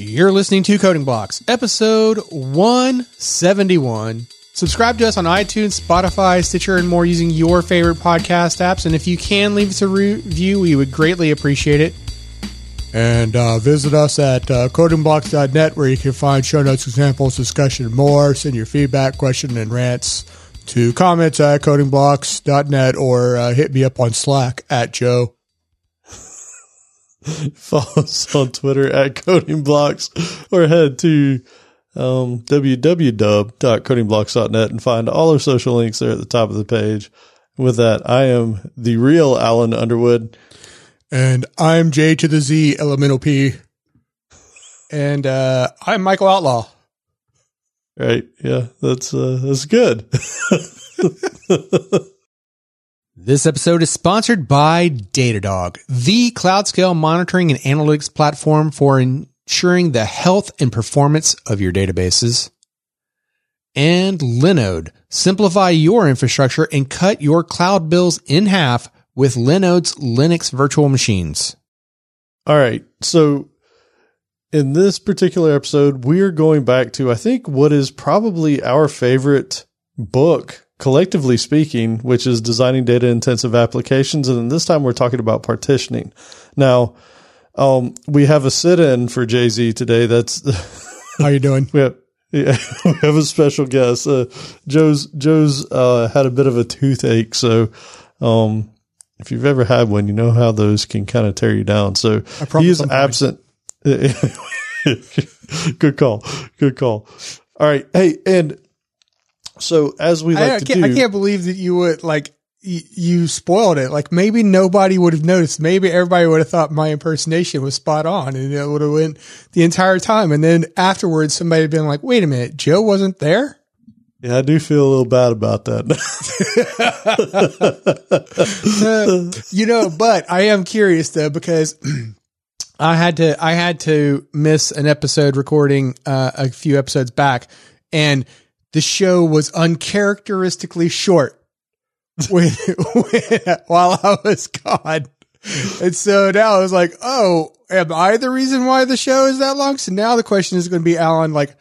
You're listening to Coding Blocks, episode 171. Subscribe to us on iTunes, Spotify, Stitcher, and more using your favorite podcast apps. And if you can leave us a review, we would greatly appreciate it. And uh, visit us at uh, codingblocks.net where you can find show notes, examples, discussion, and more. Send your feedback, question, and rants to comments at codingblocks.net or uh, hit me up on Slack at Joe. Follow us on Twitter at codingblocks or head to um, www.codingblocks.net and find all our social links there at the top of the page. With that, I am the real Alan Underwood. And I'm J to the Z, elemental P. And uh, I'm Michael Outlaw. Right. Yeah, that's uh, that's good. This episode is sponsored by Datadog, the cloud scale monitoring and analytics platform for ensuring the health and performance of your databases. And Linode, simplify your infrastructure and cut your cloud bills in half with Linode's Linux virtual machines. All right. So in this particular episode, we are going back to, I think, what is probably our favorite book collectively speaking, which is designing data intensive applications. And this time we're talking about partitioning. Now, um, we have a sit in for Jay Z today. That's how you doing? we have, yeah, we have a special guest. Uh, Joe's, Joe's, uh, had a bit of a toothache. So, um, if you've ever had one, you know how those can kind of tear you down. So he is absent. good call. Good call. All right. Hey, and so as we like I, to can't, do, I can't believe that you would like y- you spoiled it. Like maybe nobody would have noticed. Maybe everybody would have thought my impersonation was spot on, and it would have went the entire time. And then afterwards, somebody had been like, "Wait a minute, Joe wasn't there." Yeah, I do feel a little bad about that. uh, you know, but I am curious though because I had to I had to miss an episode recording uh, a few episodes back, and the show was uncharacteristically short when, when, while I was gone. And so now I was like, oh, am I the reason why the show is that long? So now the question is going to be, Alan, like,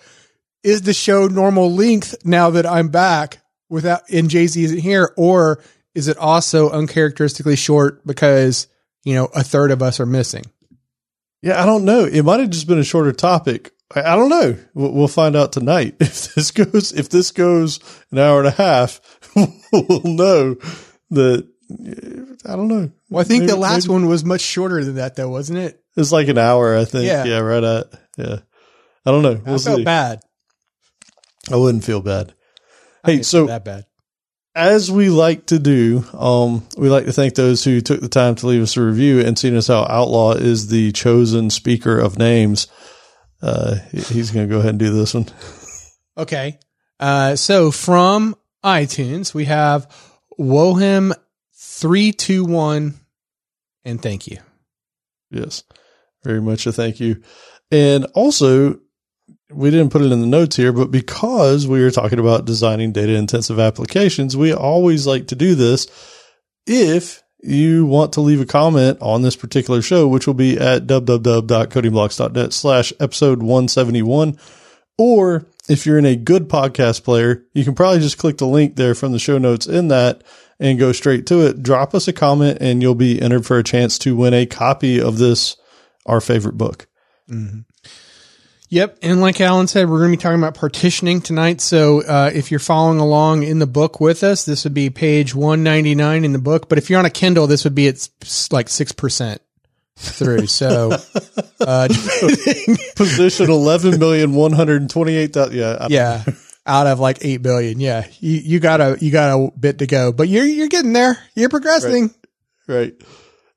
is the show normal length now that I'm back without, and Jay Z isn't here? Or is it also uncharacteristically short because, you know, a third of us are missing? Yeah, I don't know. It might have just been a shorter topic I don't know. We'll find out tonight. If this goes, if this goes an hour and a half, we'll know that. I don't know. Well, I think maybe, the last maybe. one was much shorter than that, though, wasn't it? It's like an hour, I think. Yeah, yeah right at. Yeah, I don't know. We'll I felt see. bad. I wouldn't feel bad. Hey, so that bad. As we like to do, um, we like to thank those who took the time to leave us a review and seeing us how Outlaw is the chosen speaker of names uh, he's going to go ahead and do this one. Okay. Uh, so from iTunes, we have Wohem three two one, and thank you. Yes, very much a thank you. And also, we didn't put it in the notes here, but because we are talking about designing data intensive applications, we always like to do this. If you want to leave a comment on this particular show, which will be at www.codingblocks.net slash episode 171. Or if you're in a good podcast player, you can probably just click the link there from the show notes in that and go straight to it. Drop us a comment and you'll be entered for a chance to win a copy of this, our favorite book. Mm-hmm. Yep. And like Alan said, we're going to be talking about partitioning tonight. So uh, if you're following along in the book with us, this would be page 199 in the book. But if you're on a Kindle, this would be at like 6% through. So uh, position 11,128. Yeah. Yeah. Out of like 8 billion. Yeah. You, you got a, you got a bit to go, but you're, you're getting there. You're progressing. Right. right.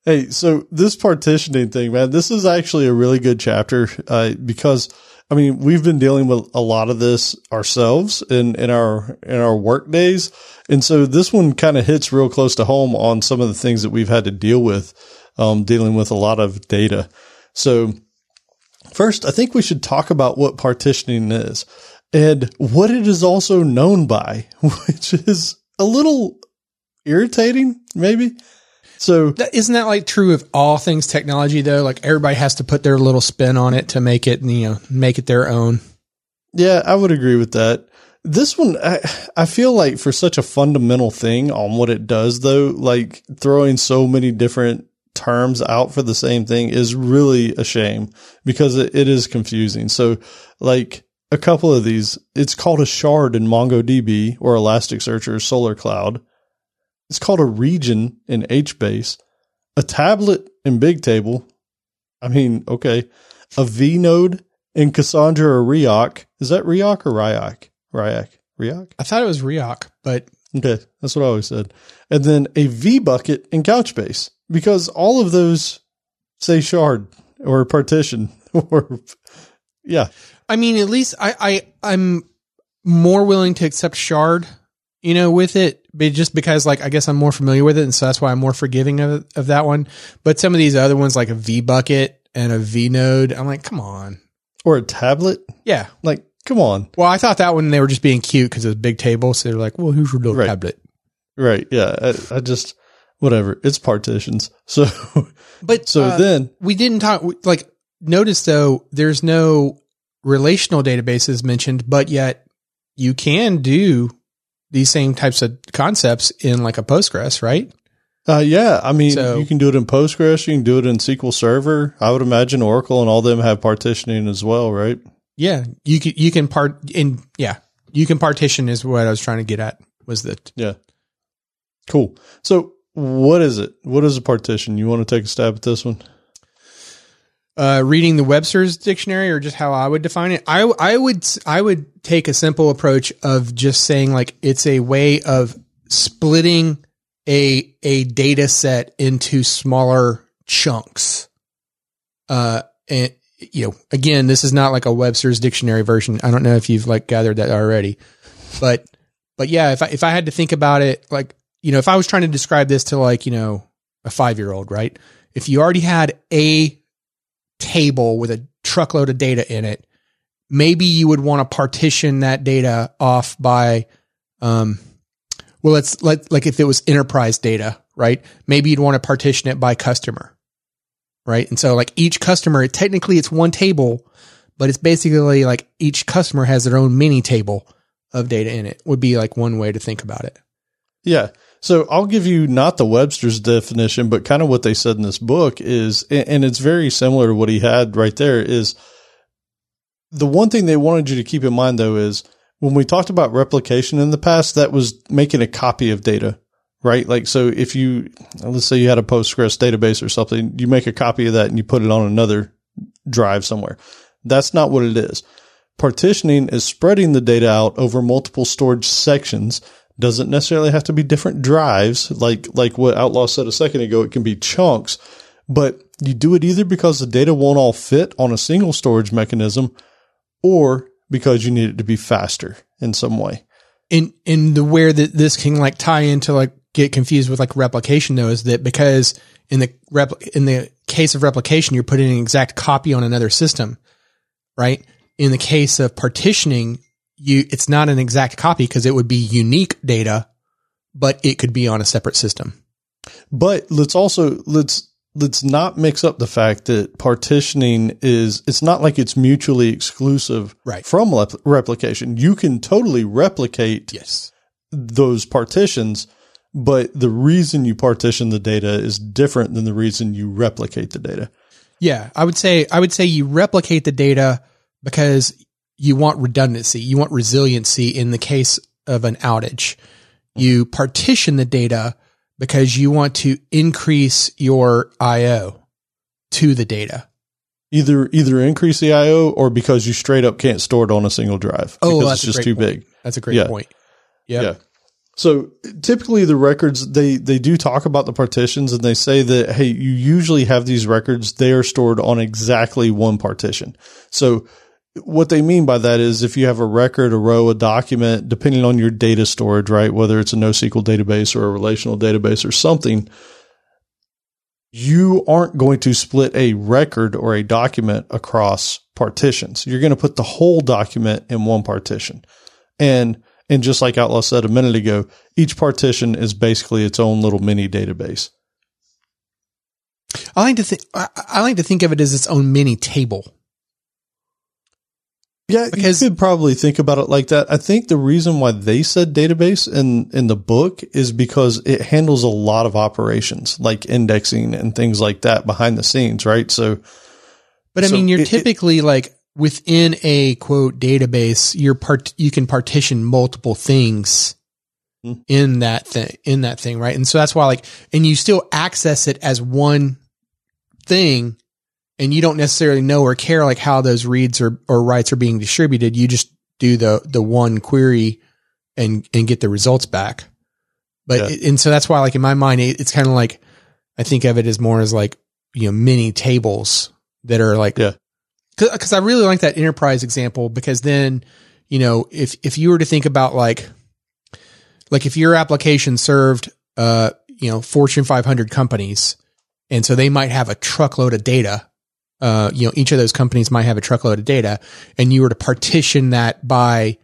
Hey, so this partitioning thing, man, this is actually a really good chapter uh, because I mean we've been dealing with a lot of this ourselves in in our in our work days, and so this one kind of hits real close to home on some of the things that we've had to deal with, um, dealing with a lot of data. So first, I think we should talk about what partitioning is and what it is also known by, which is a little irritating, maybe. So That, isn't that like true of all things technology though? Like everybody has to put their little spin on it to make it, you know, make it their own. Yeah, I would agree with that. This one, I, I feel like for such a fundamental thing on what it does, though, like throwing so many different terms out for the same thing is really a shame because it, it is confusing. So, like a couple of these, it's called a shard in MongoDB or Elasticsearch or SolrCloud. It's called a region in HBase, a tablet in Bigtable. I mean, okay, a V node in Cassandra or Riak. Is that Riak or Ryak? Ryak. Riak? I thought it was Riak, but Okay, that's what I always said. And then a V bucket in Couchbase because all of those say shard or partition or yeah. I mean, at least I, I I'm more willing to accept shard, you know, with it, but just because like I guess I'm more familiar with it, and so that's why I'm more forgiving of of that one. But some of these other ones, like a V bucket and a V node, I'm like, come on, Or a tablet. yeah. Like, come on. Well, I thought that one they were just being cute because it was a big table, so they're like, well, who's your little Right. tablet? Right. Yeah. I, I just whatever. It's partitions. So But so uh, then we didn't talk like notice though there's no relational databases mentioned but yet you can do these same types of concepts in like a postgres right Uh, yeah, I mean, So- you can do it in Postgres, you can do it in SQL Server. I would imagine Oracle and all them have partitioning as well, right? yeah you can you can part in yeah you can partition is what i was trying to get at was that Yeah. Cool. So, what is it? What is a partition? You want to take a stab at this one? Uh, reading the Webster's dictionary or just how I would define it. I I would I would take a simple approach of just saying like it's a way of splitting a a data set into smaller chunks. Uh, and you know, again, this is not like a Webster's dictionary version. I don't know if you've like gathered that already, but but yeah, if I if I had to think about it, like you know, if I was trying to describe this to like you know a five year old, right? If you already had a table with a truckload of data in it, maybe you would want to partition that data off by, um, well, let's let like if it was enterprise data, right? Maybe you'd want to partition it by customer, right? And so like each customer, technically it's one table, but it's basically like each customer has their own mini table of data in it. Would be like one way to think about it. Yeah. So I'll give you not the Webster's definition, but kind of what they said in this book is, and it's very similar to what he had right there is the one thing they wanted you to keep in mind though is when we talked about replication in the past, that was making a copy of data, right? Like, so if you, let's say you had a Postgres database or something, you make a copy of that and you put it on another drive somewhere. That's not what it is. Partitioning is spreading the data out over multiple storage sections. Doesn't necessarily have to be different drives, like like what Outlaw said a second ago. It can be chunks, but you do it either because the data won't all fit on a single storage mechanism, or because you need it to be faster in some way. in in the where that this can like tie into like get confused with like replication though is that because in the rep in the case of replication you're putting an exact copy on another system right in the case of partitioning you it's not an exact copy because it would be unique data but it could be on a separate system But let's also let's let's not mix up the fact that partitioning is it's not like it's mutually exclusive Right. from replication. You can totally replicate yes those partitions, but the reason you partition the data is different than the reason you replicate the data. Yeah, I would say I would say you replicate the data because you want redundancy, you want resiliency in the case of an outage. You partition the data because you want to increase your IO to the data. Either either increase the IO or because you straight up can't store it on a single drive Oh, because that's it's just too point. big. That's a great Yeah. point. Yep. Yeah. So typically the records they they do talk about the partitions and they say that hey you usually have these records they are stored on exactly one partition. So what they mean by that is if you have a record, a row, a document, depending on your data storage, right, whether it's a NoSQL database or a relational database or something, you aren't going to split a record or a document across partitions. You're going to put the whole document in one partition. And and just like Outlaw said a minute ago, each partition is basically its own little mini database. I like to think I, like to think of it as its own mini table. Yeah, Because- you could probably think about it like that. I think the reason why they said database in in the book is because it handles a lot of operations like indexing and things like that behind the scenes, right? So But I So mean, you're it- it- typically like within a quote database, you're part, you can partition multiple things Hmm. in that thing, in that thing, right? And so that's why like, and you still access it as one thing and you don't necessarily know or care like how those reads or, or writes are being distributed. You just do the, the one query and, and get the results back. But, Yeah. and so that's why like in my mind, it, it's kind of like, I think of it as more as like, you know, mini tables that are like, Yeah. cause I really like that enterprise example because then, you know, if, if you were to think about like, like if your application served, uh, you know, Fortune 500 companies, and so they might have a truckload of data. Uh, you know, each of those companies might have a truckload of data, and you were to partition that by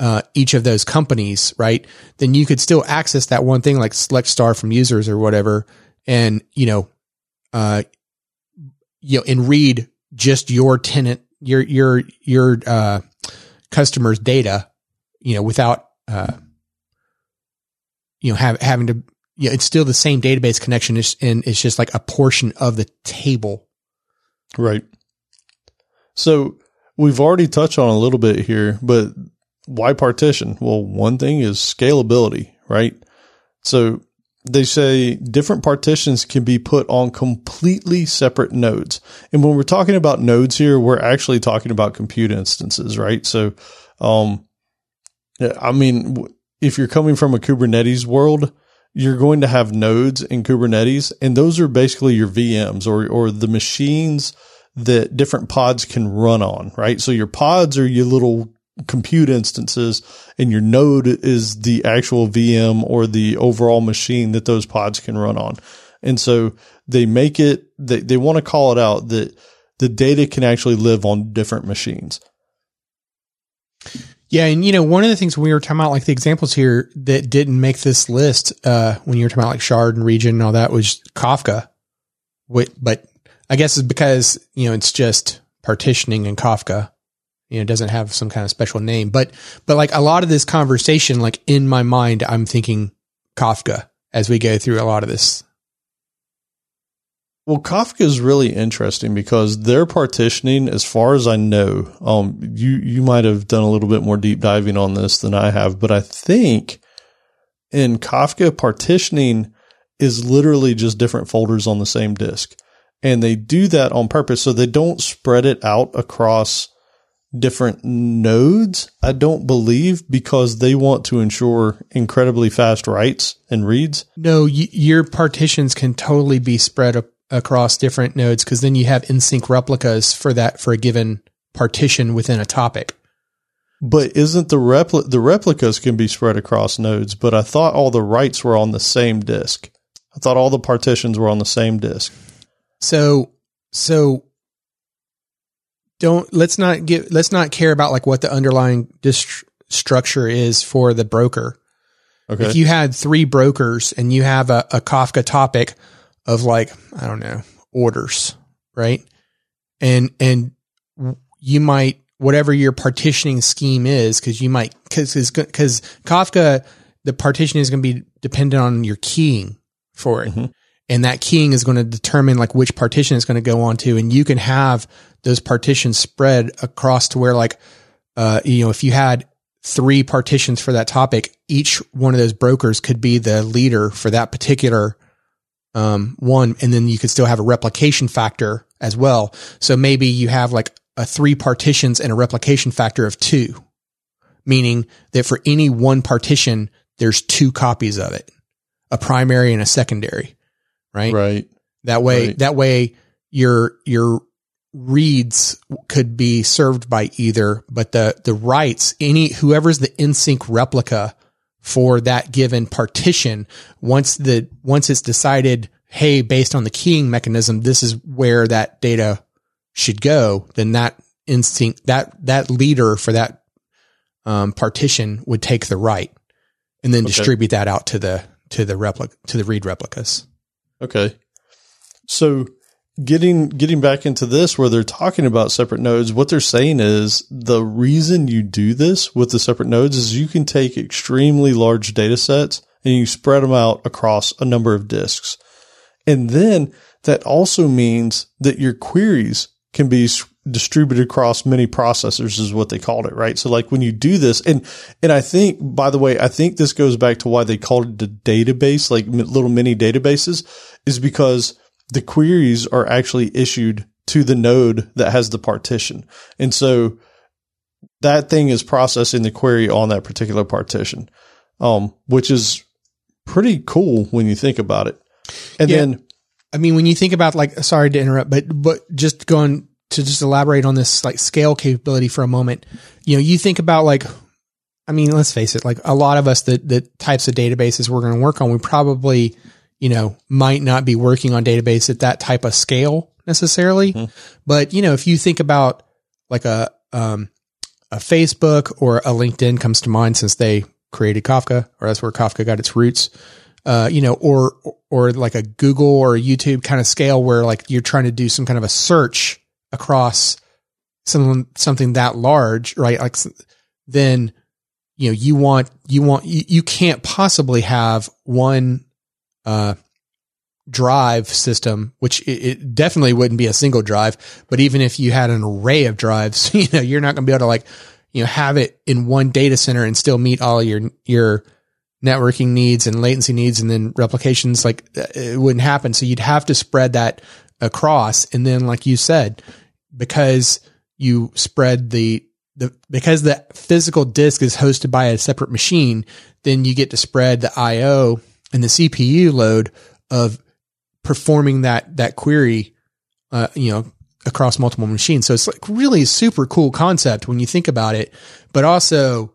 uh, each of those companies, right? Then you could still access that one thing, like select star from users or whatever, and you know, uh, you know, and read just your tenant, your your your uh, customers' data, you know, without uh, you know, have, having to, you know, it's still the same database connection, and it's just like a portion of the table. Right. So we've already touched on a little bit here, but why partition? Well, one thing is scalability, right? So they say different partitions can be put on completely separate nodes. And when we're talking about nodes here, we're actually talking about compute instances, right? So, um, I mean, if you're coming from a Kubernetes world, you're going to have nodes in Kubernetes, and those are basically your VMs or, or the machines that different pods can run on, right? So your pods are your little compute instances and your node is the actual VM or the overall machine that those pods can run on. And so they make it, they, they want to call it out that the data can actually live on different machines. Yeah. And, you know, one of the things we were talking about, like the examples here that didn't make this list, uh, when you were talking about like shard and region and all that was Kafka. But I guess it's because, you know, it's just partitioning in Kafka. You know, it doesn't have some kind of special name, but, but like a lot of this conversation, like in my mind, I'm thinking Kafka as we go through a lot of this. Well, Kafka is really interesting because their partitioning, as far as I know, um, you you might have done a little bit more deep diving on this than I have, but I think in Kafka partitioning is literally just different folders on the same disk, and they do that on purpose so they don't spread it out across different nodes. I don't believe because they want to ensure incredibly fast writes and reads. No, y- your partitions can totally be spread up across different nodes because then you have in sync replicas for that for a given partition within a topic. But isn't the repli- the replicas can be spread across nodes? But I thought all the writes were on the same disk. I thought all the partitions were on the same disk. So, so don't let's not get let's not care about like what the underlying dist- structure is for the broker. Okay. If you had three brokers and you have a, a Kafka topic of like, I don't know, orders, right? And, and you might, whatever your partitioning scheme is, cause you might, cause, cause, cause Kafka, the partition is going to be dependent on your keying for it. Mhm. And that keying is going to determine like which partition it's going to go on to. And you can have those partitions spread across to where like, uh, you know, if you had three partitions for that topic, each one of those brokers could be the leader for that particular um, one, and then you could still have a replication factor as well. So maybe you have like a three partitions and a replication factor of two, meaning that for any one partition, there's two copies of it, a primary and a secondary, right? right. That way, Right. that way your, your reads could be served by either, but the, the writes, any, whoever's the in sync replica for that given partition, once the, once it's decided, hey, based on the keying mechanism, this is where that data should go, then that in sync, that, that leader for that, um, partition would take the write and then Okay. distribute that out to the, to the replica, to the read replicas. Okay. So getting getting back into this where they're talking about separate nodes, what they're saying is the reason you do this with the separate nodes is you can take extremely large data sets and you spread them out across a number of disks. And then that also means that your queries can be distributed across many processors is what they called it, right? So like when you do this and, and I think, by the way, I think this goes back to why they called it a database, like little mini databases is because the queries are actually issued to the node that has the partition. And so that thing is processing the query on that particular partition, um, which is pretty cool when you think about it. And yeah. then, I mean, when you think about like, sorry to interrupt, but, but just going to just elaborate on this like scale capability for a moment, you know, you think about like, I mean, let's face it, like a lot of us, the, the types of databases we're going to work on, we probably, you know, might not be working on database at that type of scale necessarily. Mm-hmm. But, you know, if you think about like a, um, a Facebook or a LinkedIn comes to mind since they created Kafka or that's where Kafka got its roots. Uh, you know, or, or like a Google or a YouTube kind of scale where like you're trying to do some kind of a search across some something that large, right? Like then you know you want you want you, you can't possibly have one uh drive system, which it, it, definitely wouldn't be a single drive, but even if you had an array of drives, you know, you're not going to be able to like, you know, have it in one data center and still meet all your, your networking needs and latency needs and then replications. Like it wouldn't happen. So you'd have to spread that across. And then, like you said, because you spread the the because the physical disk is hosted by a separate machine, then you get to spread the I/O and the CPU load of performing that that query, uh, you know, across multiple machines. So it's like really a super cool concept when you think about it, but also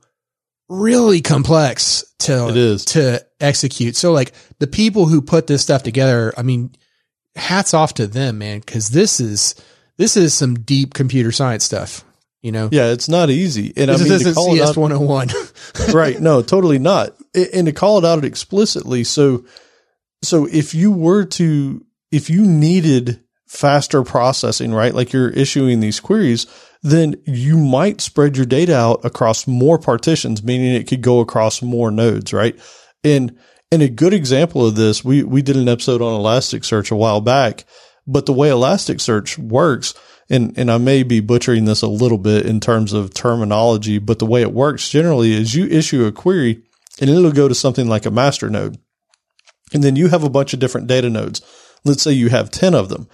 really complex to it is. to execute. So like the people who put this stuff together, I mean, hats off to them, man, because this is this is some deep computer science stuff. You know, yeah, it's not easy, and this I mean, isn't CS and one, oh right? No, totally not. And to call it out explicitly, so so if you were to if you needed faster processing, right? Like you're issuing these queries, then you might spread your data out across more partitions, meaning it could go across more nodes, right? And and a good example of this, we we did an episode on Elasticsearch a while back but the way Elasticsearch works, and, and I may be butchering this a little bit in terms of terminology, but the way it works generally is you issue a query and it'll go to something like a master node. And then you have a bunch of different data nodes. Let's say you have 10 of them.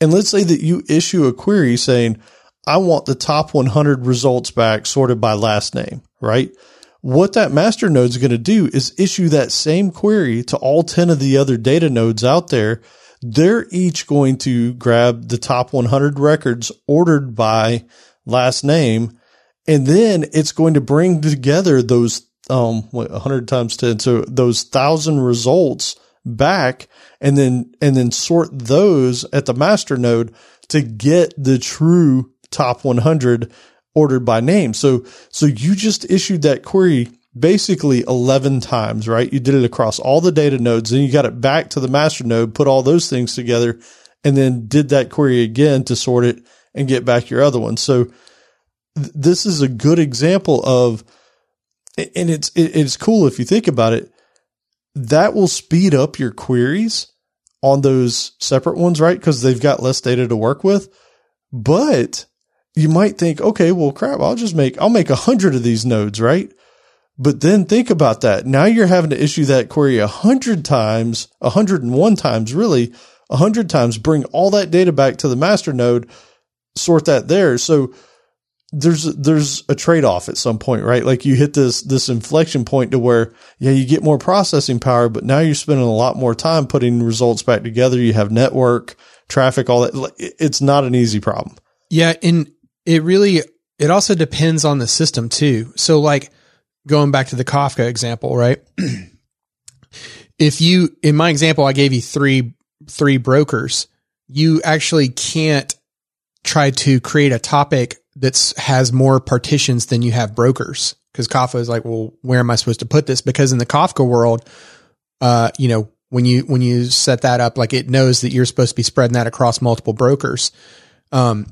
And let's say that you issue a query saying, I want the top 100 results back sorted by last name, right? What that master node is going to do is issue that same query to all 10 of the other data nodes out there they're each going to grab the top 100 records ordered by last name. And then it's going to bring together those, um, what, 100 times 10. So those thousand results back and then, and then sort those at the master node to get the true top 100 ordered by name. So, so you just issued that query basically 11 times, right? You did it across all the data nodes, then you got it back to the master node, put all those things together, and then did that query again to sort it and get back your other one. So th- this is a good example of, and it's, it's cool if you think about it, that will speed up your queries on those separate ones, right? Cause they've got less data to work with. But you might think, okay, well, crap, I'll just make, I'll make a hundred of these nodes, right? But then think about that. Now you're having to issue that query a hundred times, a hundred and one times, really a hundred times, bring all that data back to the master node, sort that there. So there's, there's a trade off at some point, right? Like you hit this, this inflection point to where, yeah, you get more processing power, but now you're spending a lot more time putting results back together. You have network traffic, all that. It's not an easy problem. Yeah. And it really, it also depends on the system too. So like, going back to the Kafka example, right? if you, in my example, I gave you three, three brokers, you actually can't try to create a topic that has more partitions than you have brokers. Cause Kafka is like, well, where am I supposed to put this? Because in the Kafka world, uh, you know, when you when you set that up, like it knows that you're supposed to be spreading that across multiple brokers. Um,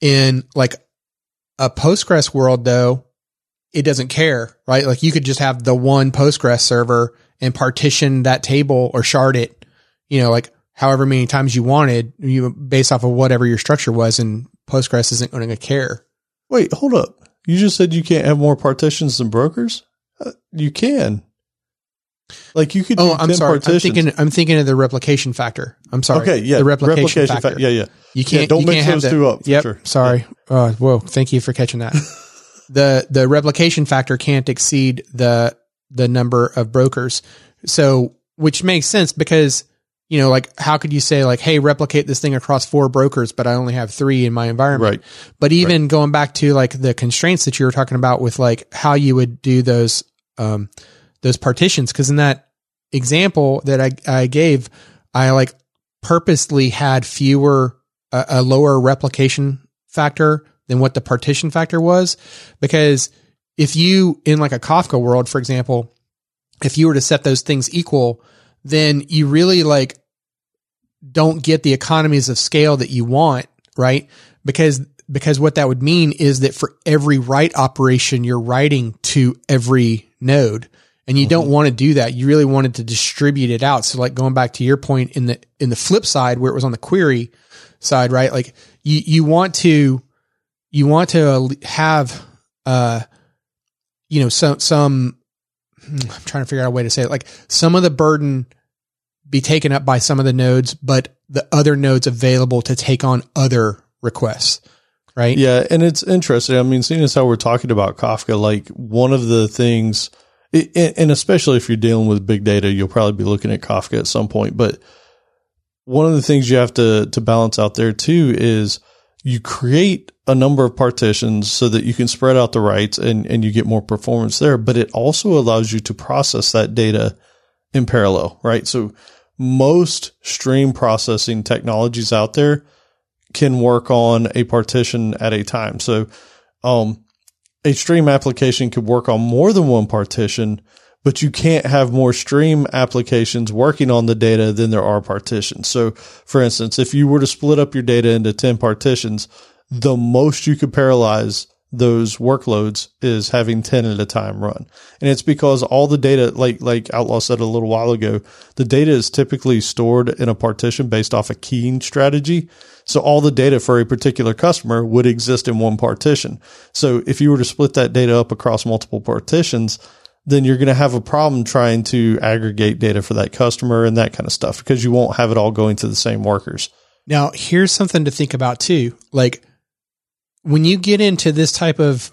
in like a Postgres world, though, it doesn't care, right? Like you could just have the one Postgres server and partition that table or shard it, you know, like however many times you wanted, you based off of whatever your structure was, and Postgres isn't going to care. Wait, hold up. You just said you can't have more partitions than brokers. Uh, you can. Like you could. Oh, I'm sorry. Partitions. I'm thinking. I'm thinking of the replication factor. I'm sorry. Okay, yeah, the replication, replication factor. Fa- yeah, yeah. You can't. Yeah, don't you mix can't those two up. Yep. Sure. Sorry. Yeah. Uh, whoa. Thank you for catching that. the the replication factor can't exceed the the number of brokers. So, which makes sense because you know, like how could you say like, hey, replicate this thing across four brokers, but I only have three in my environment. Right. But even right. going back to like the constraints that you were talking about with like how you would do those um those partitions, because in that example that I, I gave, I like purposely had fewer, a, a lower replication factor than what the partition factor was. Because if you, in like a Kafka world, for example, if you were to set those things equal, then you really like don't get the economies of scale that you want, right? Because because what that would mean is that for every write operation you're writing to every node and you mm-hmm. don't want to do that. You really wanted to distribute it out. So like going back to your point in the, in the flip side where it was on the query side, right? Like you, you want to, you want to have, uh, you know, some, some, hmm, I'm trying to figure out a way to say it. Like some of the burden be taken up by some of the nodes, but the other nodes available to take on other requests. Right. Yeah. And it's interesting. I mean, seeing as how we're talking about Kafka, like one of the things, and especially if you're dealing with big data, you'll probably be looking at Kafka at some point. But one of the things you have to to balance out there too is you create a number of partitions so that you can spread out the writes and, and you get more performance there. But it also allows you to process that data in parallel, right? So most stream processing technologies out there can work on a partition at a time. So, um, a stream application could work on more than one partition, but you can't have more stream applications working on the data than there are partitions. So for instance, if you were to split up your data into 10 partitions, the most you could parallelize those workloads is having 10 at a time run. And it's because all the data, like, like Outlaw said a little while ago, the data is typically stored in a partition based off a keying strategy. So all the data for a particular customer would exist in one partition. So if you were to split that data up across multiple partitions, then you're going to have a problem trying to aggregate data for that customer and that kind of stuff because you won't have it all going to the same workers. Now, here's something to think about too. Like when you get into this type of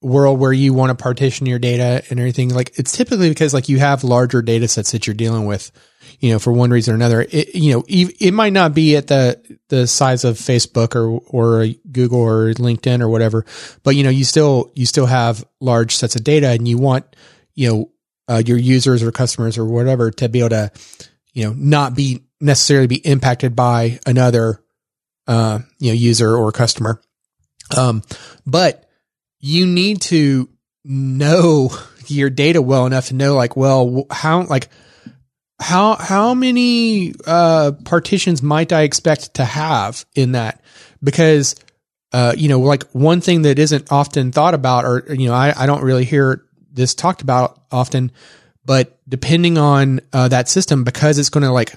world where you want to partition your data and everything, like it's typically because like you have larger data sets that you're dealing with, you know, for one reason or another. It, you know, it might not be at the, the size of Facebook or, or Google or LinkedIn or whatever, but you know, you still, you still have large sets of data and you want, you know, uh, your users or customers or whatever to be able to, you know, not be necessarily be impacted by another, uh, you know, user or customer. Um, but you need to know your data well enough to know like, well, how, like, how, how many, uh, partitions might I expect to have in that? Because, uh, you know, like one thing that isn't often thought about, or, you know, I, I don't really hear this talked about often, but depending on, uh, that system, because it's going to like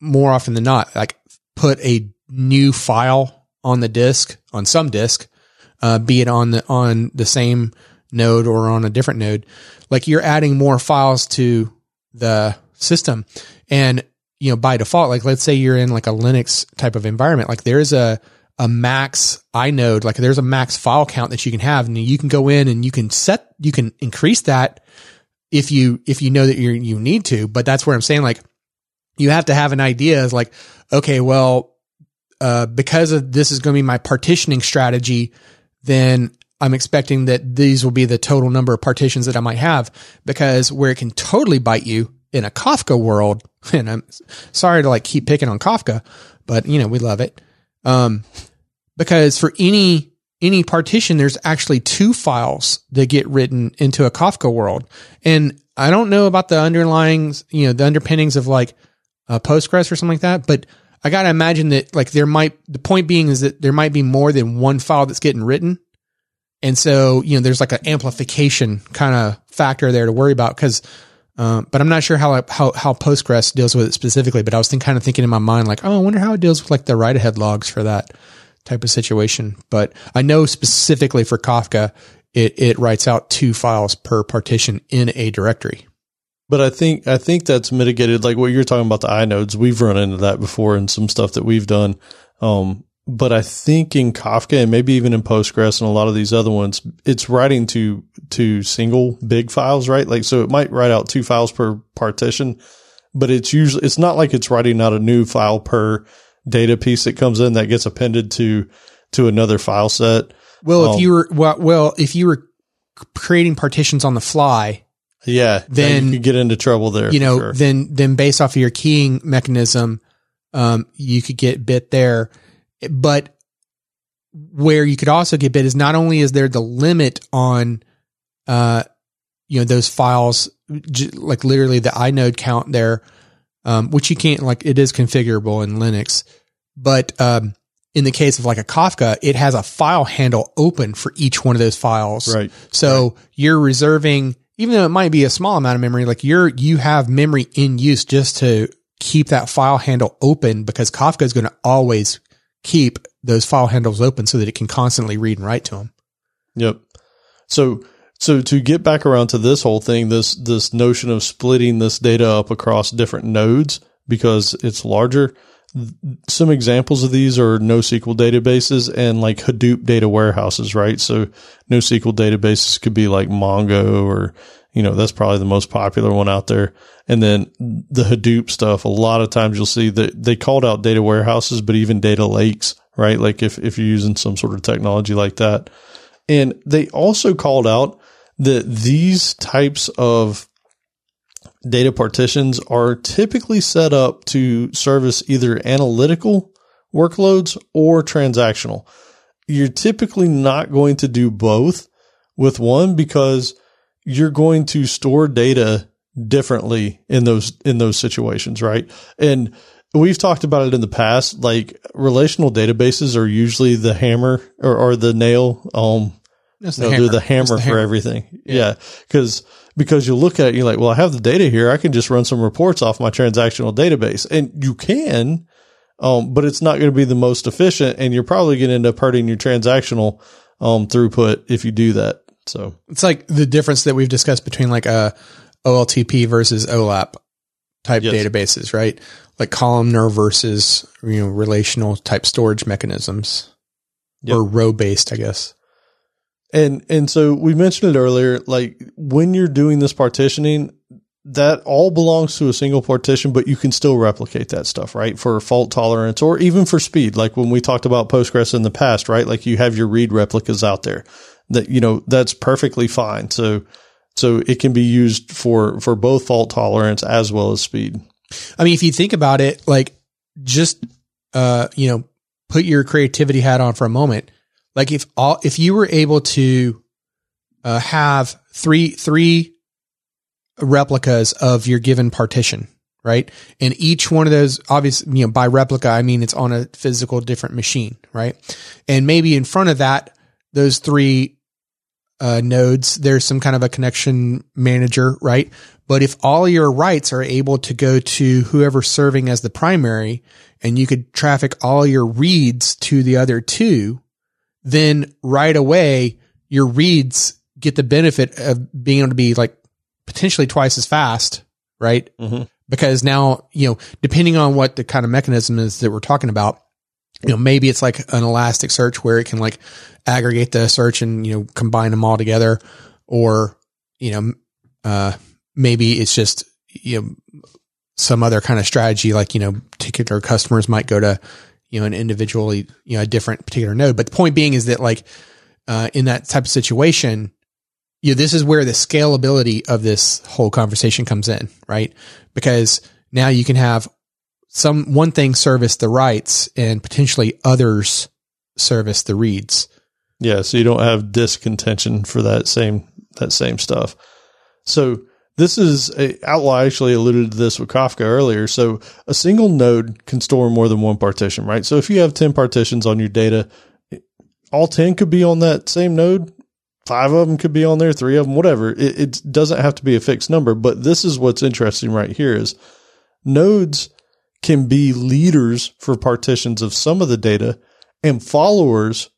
more often than not, like put a new file on the disk, on some disk, uh, be it on the on the same node or on a different node. Like you're adding more files to the system, and you know by default, like let's say you're in like a Linux type of environment, like there's a a max inode, like there's a max file count that you can have, and you can go in and you can set, you can increase that if you if you know that you you need to. But that's where I'm saying like you have to have an idea of like, okay, well, uh, because of this is going to be my partitioning strategy then I'm expecting that these will be the total number of partitions that I might have because where it can totally bite you in a Kafka world, and I'm sorry to like keep picking on Kafka, but you know, we love it. Um, because for any, any partition, there's actually two files that get written into a Kafka world. And I don't know about the underlying, you know, the underpinnings of like uh, Postgres or something like that, but I got to imagine that like there might, the point being is that there might be more than one file that's getting written. And so, you know, there's like an amplification kind of factor there to worry about because, um, but I'm not sure how, how, how Postgres deals with it specifically, but I was think, kind of thinking in my mind, like, oh, I wonder how it deals with like the write ahead logs for that type of situation. But I know specifically for Kafka, it, it writes out two files per partition in a directory. But I think I think that's mitigated. Like what you're talking about the inodes, we've run into that before in some stuff that we've done. Um, but I think in Kafka and maybe even in Postgres and a lot of these other ones, it's writing to to single big files, right? Like so, it might write out two files per partition, but it's usually it's not like it's writing out a new file per data piece that comes in that gets appended to to another file set. Well, Um, if you were well, well, if you were creating partitions on the fly, Yeah, Then- you could get into trouble there. you know, sure. then then based off of your keying mechanism, um, you could get bit there. But where you could also get bit is not only is there the limit on, uh, you know, those files, like literally the inode count there, um, which you can't like it is configurable in Linux, but um, in the case of like a Kafka, it has a file handle open for each one of those files. right. So you're reserving, even though it might be a small amount of memory, like you're, you have memory in use just to keep that file handle open because Kafka is going to always keep those file handles open so that it can constantly read and write to them. Yep. So so to get back around to this whole thing, this this notion of splitting this data up across different nodes because it's larger. Some examples of these are NoSQL databases and like Hadoop data warehouses, right? So NoSQL databases could be like Mongo or, you know, that's probably the most popular one out there. And then the Hadoop stuff, a lot of times you'll see that they called out data warehouses, but even data lakes, right? Like if, if you're using some sort of technology like that. And they also called out that these types of data partitions are typically set up to service either analytical workloads or transactional. You're typically not going to do both with one because you're going to store data differently in those in those situations, right? And we've talked about it in the past. Like relational databases are usually the hammer or, or the nail um, That's no, they're the hammer That's for everything. Yeah. Cause, because you look at it, you're like, well, I have the data here. I can just run some reports off my transactional database and you can, um, but it's not going to be the most efficient and you're probably going to end up hurting your transactional, um, throughput if you do that. So It's like the difference that we've discussed between like a OLTP versus OLAP type Yes. databases, right? Like columnar versus, you know, relational type storage mechanisms Yep. or row based, I guess. And and so we mentioned it earlier, like when you're doing this partitioning, that all belongs to a single partition, but you can still replicate that stuff, right? For fault tolerance or even for speed. Like when we talked about Postgres in the past, right? Like you have your read replicas out there that, you know, that's perfectly fine. So, so it can be used for, for both fault tolerance as well as speed. I mean, if you think about it, like just, uh, you know, put your creativity hat on for a moment. Like if all, if you were able to, uh, have three, three replicas of your given partition, right? And each one of those, obviously, you know, by replica, I mean, it's on a physical different machine, right? And maybe in front of that, those three, uh, nodes, there's some kind of a connection manager, right? But if all your writes are able to go to whoever's serving as the primary and you could traffic all your reads to the other two, then right away your reads get the benefit of being able to be like potentially twice as fast, right? Mhm. Because now, you know, depending on what the kind of mechanism is that we're talking about, you know, maybe it's like an Elasticsearch where it can like aggregate the search and, you know, combine them all together or, you know, uh, maybe it's just, you know, some other kind of strategy, like, you know, particular customers might go to, you know, an individually, you know, a different particular node. But the point being is that like, uh, in that type of situation, you know, this is where the scalability of this whole conversation comes in, right? Because now you can have some one thing service the writes and potentially others service the reads. Yeah, so you don't have disk contention for that same that same stuff. So this is a, Outlaw actually alluded to this with Kafka earlier. So a single node can store more than one partition, right? So if you have 10 partitions on your data, all 10 could be on that same node. Five of them could be on there, three of them, whatever. It, it doesn't have to be a fixed number, but this is what's interesting right here is nodes can be leaders for partitions of some of the data and followers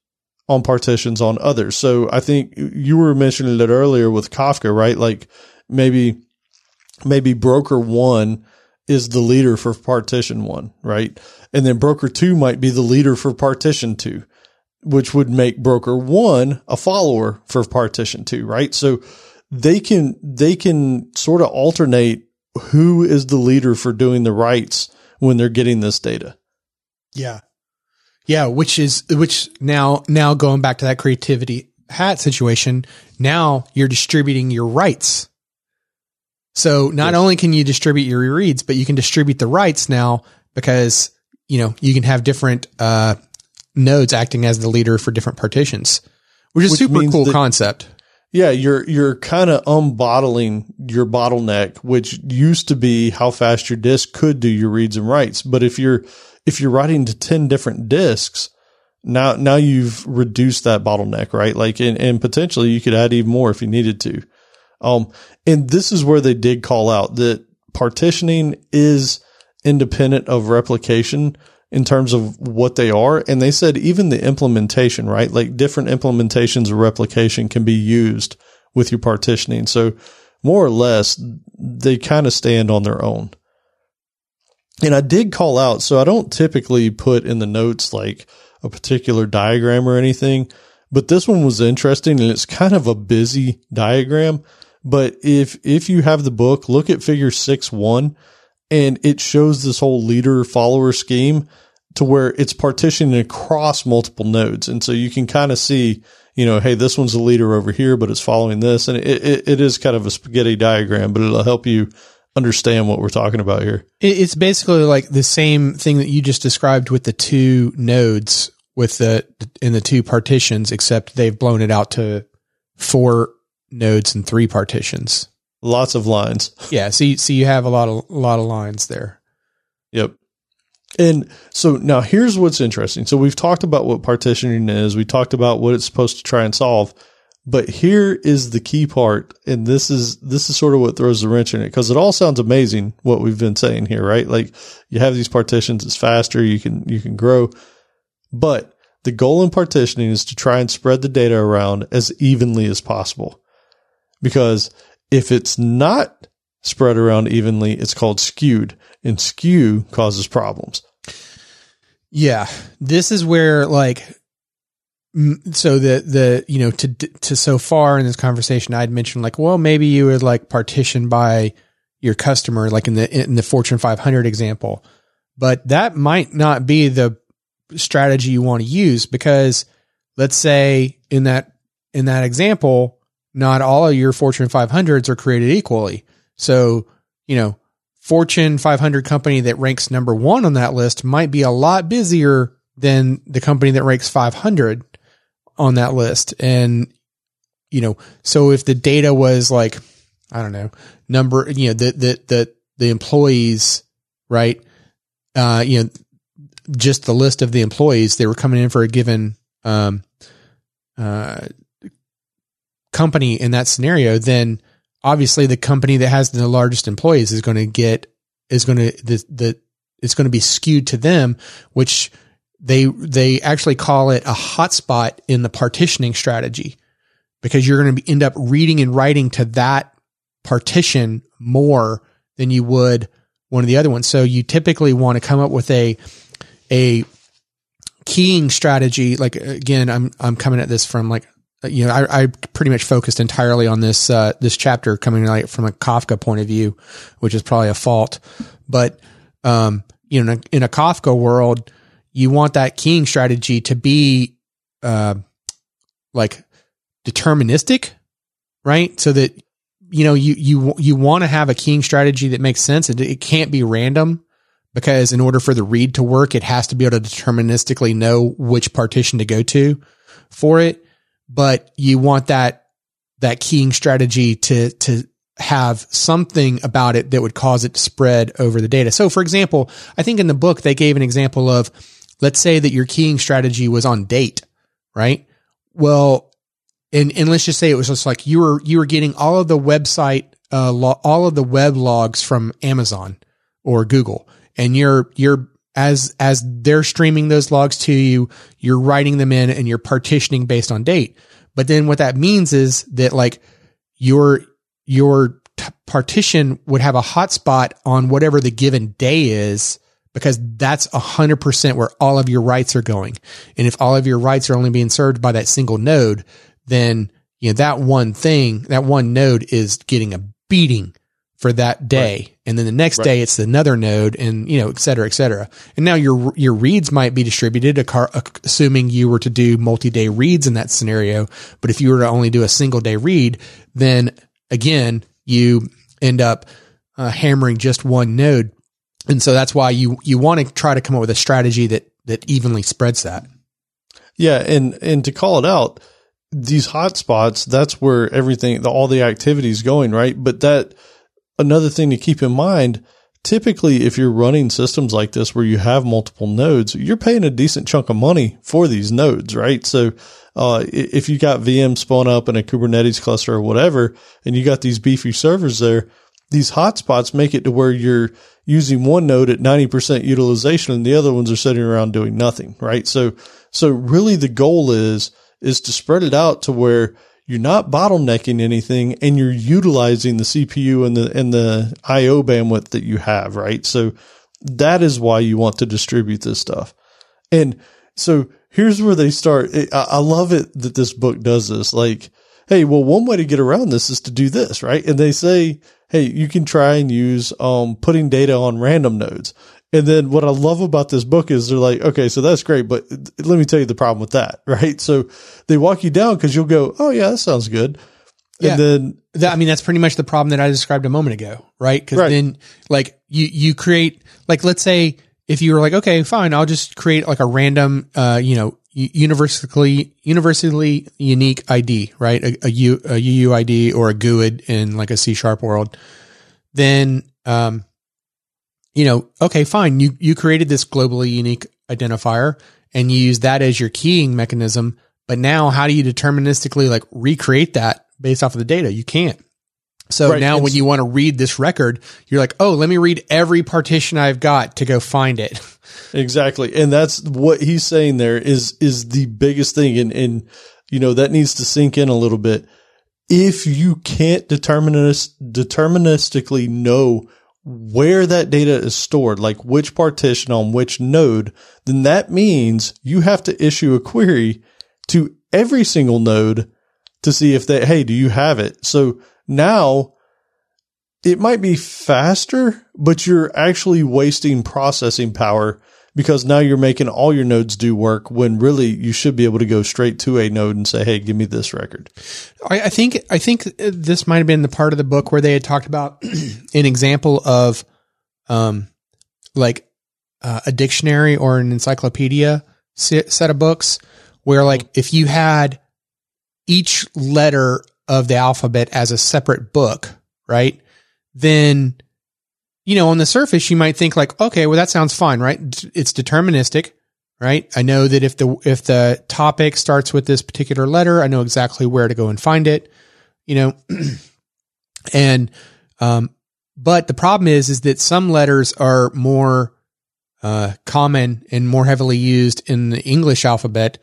on partitions on others. So I think you were mentioning it earlier with Kafka, right? Like maybe, maybe broker one is the leader for partition one, right? And then broker two might be the leader for partition two, which would make broker one a follower for partition two, right? So they can, they can sort of alternate who is the leader for doing the writes when they're getting this data. Yeah. Yeah, which is which now now going back to that creativity hat situation, now you're distributing your writes. So not yes. only can you distribute your reads, but you can distribute the writes now because you know you can have different uh, nodes acting as the leader for different partitions, which is which super cool that, concept. Yeah, you're you're kind of unbottling your bottleneck, which used to be how fast your disk could do your reads and writes. But if you're if you're writing to 10 different disks, now, now you've reduced that bottleneck, right? Like, and, and potentially you could add even more if you needed to. Um, and this is where they did call out that partitioning is independent of replication in terms of what they are. And they said even the implementation, right? Like different implementations of replication can be used with your partitioning. So more or less, they kind of stand on their own. And I did call out, so I don't typically put in the notes like a particular diagram or anything, but this one was interesting and it's kind of a busy diagram. But if, if you have the book, look at figure six one and it shows this whole leader follower scheme to where it's partitioning across multiple nodes. And so you can kind of see, you know, hey, this one's the leader over here, but it's following this. And it, it, it is kind of a spaghetti diagram, but it'll help you understand what we're talking about here. It's basically like the same thing that you just described with the two nodes with the in the two partitions, except they've blown it out to four nodes and three partitions. Lots of lines. Yeah, so you, so you have a lot of a lot of lines there. Yep. And so now here's what's interesting. So we've talked about what partitioning is. We talked about what it's supposed to try and solve. But here is the key part, and this is this is sort of what throws the wrench in it because it all sounds amazing what we've been saying here, right? Like you have these partitions, it's faster, you can you can grow, but the goal in partitioning is to try and spread the data around as evenly as possible. Because if it's not spread around evenly, it's called skewed, and skew causes problems. Yeah, this is where like so the the you know to to so far in this conversation I'd mentioned like well maybe you would like partition by your customer like in the in the Fortune 500 example but that might not be the strategy you want to use because let's say in that in that example not all of your Fortune 500s are created equally so you know Fortune 500 company that ranks number 1 on that list might be a lot busier than the company that ranks 500 on that list. And, you know, so if the data was like, I don't know, number, you know, the, the, the, the employees, right? Uh, you know, just the list of the employees, they were coming in for a given, um, uh, company in that scenario, then obviously the company that has the largest employees is going to get, is going to, the, the, it's going to be skewed to them, which they they actually call it a hotspot in the partitioning strategy because you're going to end up reading and writing to that partition more than you would one of the other ones. So you typically want to come up with a a keying strategy. Like again, I'm I'm coming at this from like you know I, I pretty much focused entirely on this uh, this chapter coming like from a Kafka point of view, which is probably a fault. But um, you know, in a, in a Kafka world, you want that keying strategy to be uh, like deterministic, right? So that you know you you you want to have a keying strategy that makes sense. it can't be random because in order for the read to work, it has to be able to deterministically know which partition to go to for it. But you want that that keying strategy to to have something about it that would cause it to spread over the data. So for example, I think in the book they gave an example of let's say that your keying strategy was on date, right? Well, and, and let's just say it was just like you were, you were getting all of the website, uh, lo- all of the web logs from Amazon or Google and you're, you're, as, as they're streaming those logs to you, you're writing them in and you're partitioning based on date. But then what that means is that like your, your t- partition would have a hotspot on whatever the given day is because that's a hundred percent where all of your writes are going. And if all of your writes are only being served by that single node, then you know that one thing, that one node is getting a beating for that day. Right. And then the next right. day it's another node and, you know, et cetera, et cetera. And now your, your reads might be distributed, assuming you were to do multi-day reads in that scenario. But if you were to only do a single day read, then again, you end up uh, hammering just one node. And so that's why you, you want to try to come up with a strategy that, that evenly spreads that. Yeah. And, and to call it out, these hotspots, that's where everything, the, all the activity is going, right? But that, another thing to keep in mind, typically if you're running systems like this where you have multiple nodes, you're paying a decent chunk of money for these nodes, right? So, uh, if you got VM spun up in a Kubernetes cluster or whatever, and you got these beefy servers there, these hotspots make it to where you're using one node at 90% utilization and the other ones are sitting around doing nothing, right? So, so really the goal is, is to spread it out to where you're not bottlenecking anything and you're utilizing the CPU and the, and the IO bandwidth that you have, right? So that is why you want to distribute this stuff. And so here's where they start. I love it that this book does this. Like, Hey, well, one way to get around this is to do this, right? And they say, Hey, you can try and use, um, putting data on random nodes. And then what I love about this book is they're like, okay, so that's great, but let me tell you the problem with that, right? So they walk you down because you'll go, oh yeah, that sounds good. Yeah. And then that, I mean, that's pretty much the problem that I described a moment ago, right? Because right. then like you, you create, like, let's say if you were like, okay, fine, I'll just create like a random, uh, you know, universally, universally unique ID, right? A, a, U, a UUID or a GUID in like a C sharp world. Then, um, you know, okay, fine. You, you created this globally unique identifier and you use that as your keying mechanism. But now how do you deterministically like recreate that based off of the data? You can't. So right. now when you want to read this record, you're like, oh, let me read every partition I've got to go find it. Exactly. And that's what he's saying there is, is the biggest thing. And, and, you know, that needs to sink in a little bit. If you can't determinist, deterministically know where that data is stored, like which partition on which node, then that means you have to issue a query to every single node to see if they, hey, do you have it? So now it might be faster, but you're actually wasting processing power because now you're making all your nodes do work when really you should be able to go straight to a node and say, Hey, give me this record. I, think, I think this might have been the part of the book where they had talked about an example of, um, like, uh, a dictionary or an encyclopedia set of books where like if you had each letter of the alphabet as a separate book, right? Then you know, on the surface, you might think like, okay, well, that sounds fine, right? It's deterministic, right? I know that if the, if the topic starts with this particular letter, I know exactly where to go and find it, you know, and, um, but the problem is, is that some letters are more, uh, common and more heavily used in the English alphabet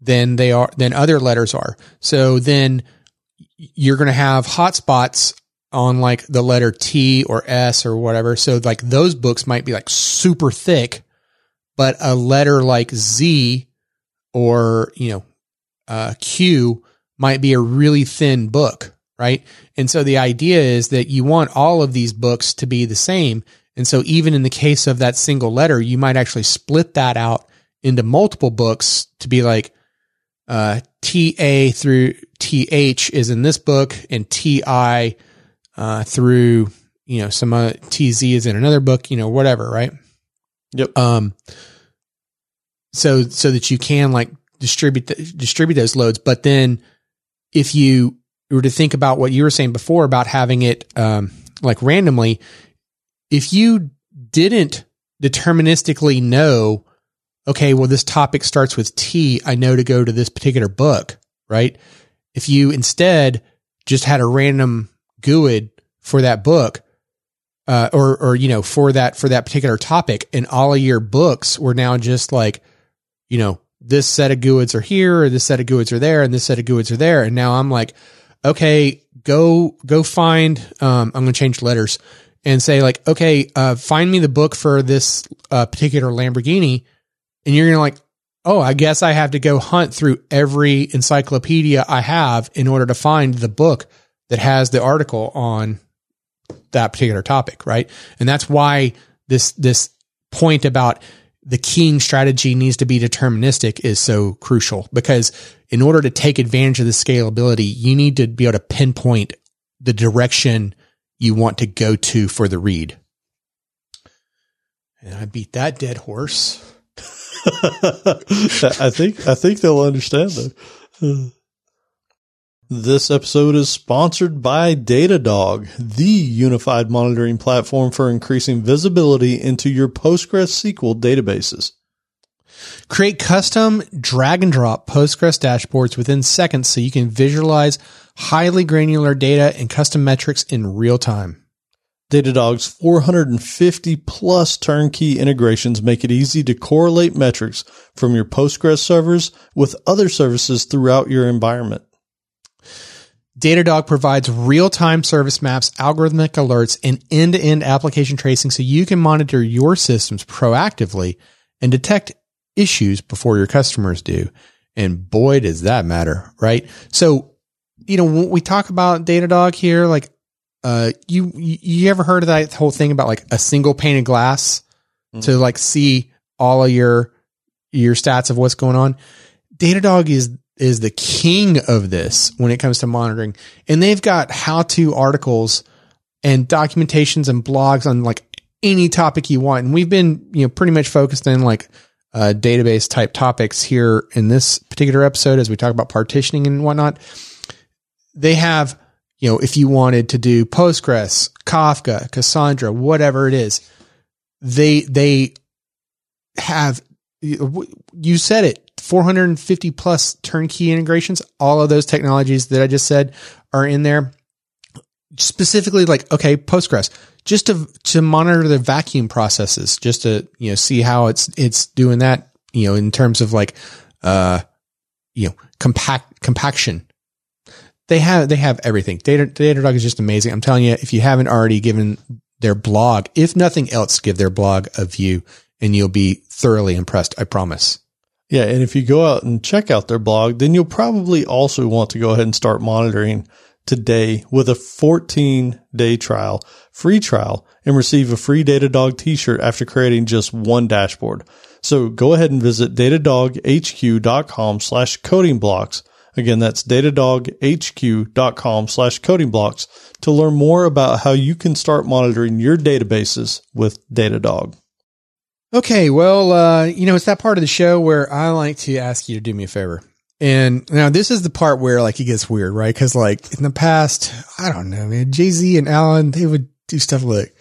than they are, than other letters are. So then you're going to have hotspots on like the letter T or S or whatever. So like those books might be like super thick, but a letter like Z or, you know, uh, Q might be a really thin book, right? And so the idea is that you want all of these books to be the same. And so even in the case of that single letter, you might actually split that out into multiple books to be like, uh, TA through TH is in this book and TI uh, through, you know, some uh, TZ is in another book, you know, whatever, right? Yep. Um, so, so that you can like distribute, the, distribute those loads. But then if you, were to think about what you were saying before about having it um, like randomly, if you didn't deterministically know, okay, well, this topic starts with T, I know to go to this particular book, right? If you instead just had a random GUID for that book, uh, or, or, you know, for that, for that particular topic and all of your books were now just like, you know, this set of GUIDs are here, or this set of GUIDs are there, and this set of GUIDs are there. And now I'm like, okay, go, go find, um, I'm going to change letters and say like, okay, uh, find me the book for this uh, particular Lamborghini. And you're going to like, oh, I guess I have to go hunt through every encyclopedia I have in order to find the book that has the article on that particular topic, right? And that's why this this point about the keying strategy needs to be deterministic is so crucial because in order to take advantage of the scalability, you need to be able to pinpoint the direction you want to go to for the read. And I beat that dead horse. I think I think they'll understand though. This episode is sponsored by Datadog, the unified monitoring platform for increasing visibility into your PostgreSQL databases. Create custom drag and drop Postgres dashboards within seconds so you can visualize highly granular data and custom metrics in real time. Datadog's 450 plus turnkey integrations make it easy to correlate metrics from your Postgres servers with other services throughout your environment. Datadog provides real-time service maps, algorithmic alerts, and end-to-end application tracing so you can monitor your systems proactively and detect issues before your customers do. And boy, does that matter, right? So, you know, when we talk about Datadog here, like, uh, you, you ever heard of that whole thing about like a single pane of glass mm-hmm. to like see all of your, your stats of what's going on? Datadog is is the king of this when it comes to monitoring. And they've got how to articles and documentations and blogs on like any topic you want. And we've been, you know, pretty much focused in like uh, database type topics here in this particular episode as we talk about partitioning and whatnot. They have, you know, if you wanted to do Postgres, Kafka, Cassandra, whatever it is, they, they have, you said it, 450 plus turnkey integrations. All of those technologies that I just said are in there. Specifically, like okay, Postgres, just to to monitor the vacuum processes, just to you know see how it's it's doing that. You know, in terms of like, uh, you know, compact compaction. They have they have everything. Data Datadog is just amazing. I'm telling you, if you haven't already given their blog, if nothing else, give their blog a view, and you'll be thoroughly impressed. I promise. Yeah. And if you go out and check out their blog, then you'll probably also want to go ahead and start monitoring today with a 14 day trial, free trial, and receive a free Datadog t-shirt after creating just one dashboard. So go ahead and visit datadoghq.com slash coding blocks. Again, that's datadoghq.com slash coding blocks to learn more about how you can start monitoring your databases with Datadog. Okay, well, uh, you know, it's that part of the show where I like to ask you to do me a favor. And now this is the part where like it gets weird, right? Cause like in the past, I don't know, man, Jay Z and Alan, they would do stuff like,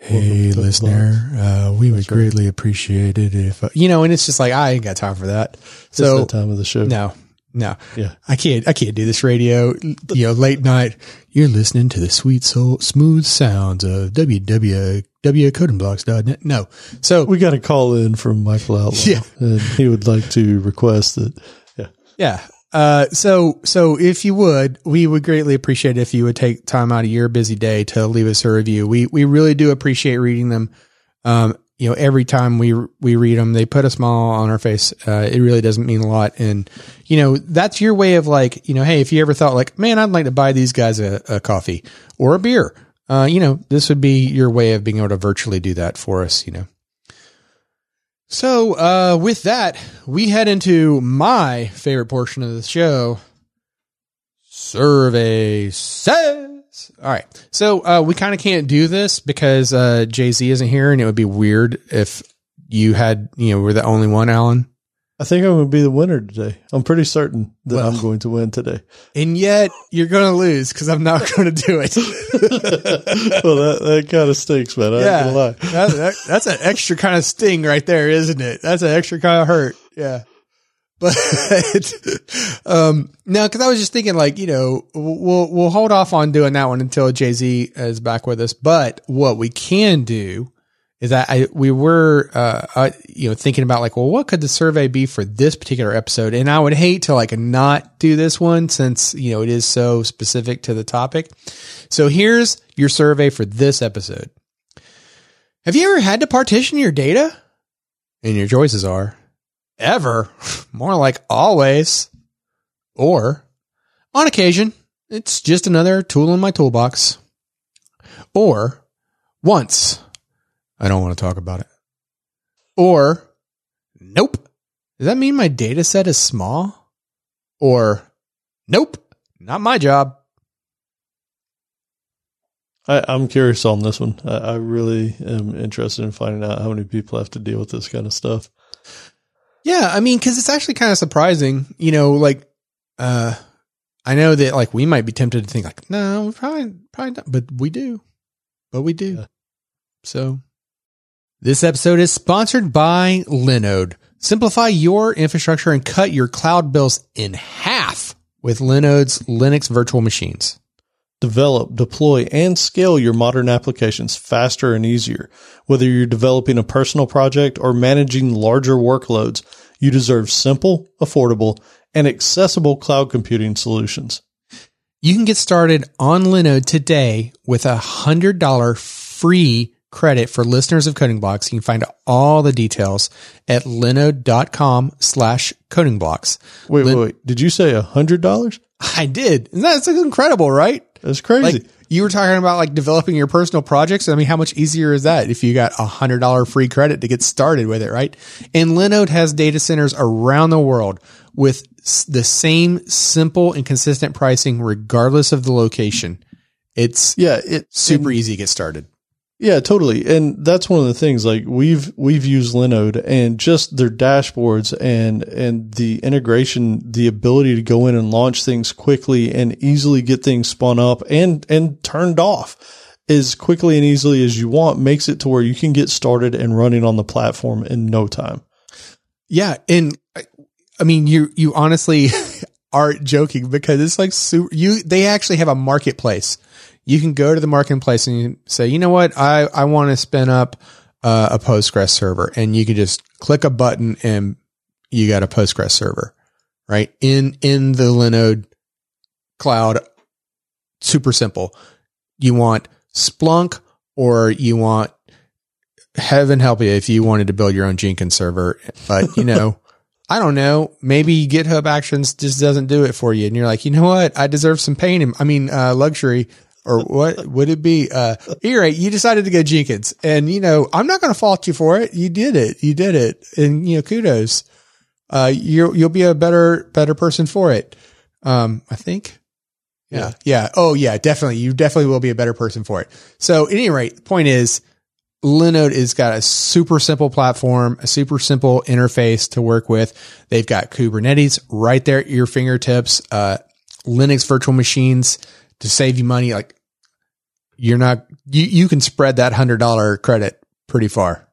Hey, listener, uh, we would greatly appreciate it if, uh, you know, and it's just like, I ain't got time for that. So, that time of the show. No, no. Yeah. I can't, I can't do this radio, you know, late night. You're listening to the sweet soul, smooth sounds of www wcodingblocks.net. No. So we got a call in from Michael Outlaw. Yeah. And he would like to request that. Yeah. Yeah. Uh, so, so if you would, we would greatly appreciate if you would take time out of your busy day to leave us a review. We, we really do appreciate reading them. Um, you know, every time we, we read them, they put a smile on our face. Uh, it really doesn't mean a lot. And, you know, that's your way of like, you know, Hey, if you ever thought like, man, I'd like to buy these guys a, a coffee or a beer uh, you know, this would be your way of being able to virtually do that for us, you know. So, uh, with that, we head into my favorite portion of the show. Survey says. All right. So, uh, we kind of can't do this because, uh, Jay Z isn't here and it would be weird if you had, you know, we're the only one, Alan. I think I'm going to be the winner today. I'm pretty certain that Well. I'm going to win today. And yet you're going to lose because I'm not going to do it. well, that, that kind of stinks, man. I ain't lie. That, that- that's an extra kind of sting right there, isn't it? That's an extra kind of hurt. Yeah. But um no, because I was just thinking, like you know, we'll we'll hold off on doing that one until Jay Z is back with us. But what we can do is that I we were uh, uh you know thinking about like, well, what could the survey be for this particular episode? And I would hate to like not do this one since you know it is so specific to the topic. So here's your survey for this episode. Have you ever had to partition your data? And your choices are ever, more like always, or on occasion, it's just another tool in my toolbox, or once, I don't want to talk about it, or nope. Does that mean my data set is small? Or nope, not my job. I, I'm curious on this one. I, I really am interested in finding out how many people have to deal with this kind of stuff. Yeah, I mean, because it's actually kind of surprising, you know. Like, uh, I know that like we might be tempted to think like, no, probably probably not, but we do, but we do. Yeah. So, this episode is sponsored by Linode. Simplify your infrastructure and cut your cloud bills in half with Linode's Linux virtual machines. Develop, deploy, and scale your modern applications faster and easier. Whether you're developing a personal project or managing larger workloads, you deserve simple, affordable, and accessible cloud computing solutions. You can get started on Linode today with a hundred dollar free credit for listeners of Coding Blocks. You can find all the details at linode.com slash coding blocks. Wait, Lin- wait, wait. Did you say a hundred dollars? I did. And that's incredible, right? That's crazy. Like you were talking about like developing your personal projects. I mean, how much easier is that if you got a hundred dollar free credit to get started with it, right? And Linode has data centers around the world with the same simple and consistent pricing, regardless of the location. It's yeah, it's super easy to get started. Yeah, totally. And that's one of the things like we've we've used Linode and just their dashboards and and the integration, the ability to go in and launch things quickly and easily get things spun up and and turned off as quickly and easily as you want makes it to where you can get started and running on the platform in no time. Yeah, and I- mean, you you honestly aren't joking because it's like super. You they actually have a marketplace. You can go to the marketplace and you say, you know what, I I want to spin up uh, a Postgres server, and you can just click a button and you got a Postgres server, right in in the Linode cloud. Super simple. You want Splunk or you want heaven help you if you wanted to build your own Jenkins server, but you know. I don't know. Maybe GitHub Actions just doesn't do it for you, and you're like, you know what? I deserve some pain. In, I mean, uh, luxury, or what would it be? Uh, you're right. You decided to go Jenkins, and you know, I'm not going to fault you for it. You did it. You did it, and you know, kudos. Uh, you you'll be a better better person for it. Um, I think. Yeah. Yeah. Oh, yeah. Definitely. You definitely will be a better person for it. So, at any rate, the point is, Linode has got a super simple platform, a super simple interface to work with. They've got Kubernetes right there at your fingertips, uh, Linux virtual machines to save you money. Like you're not, you, you can spread that hundred dollar credit pretty far.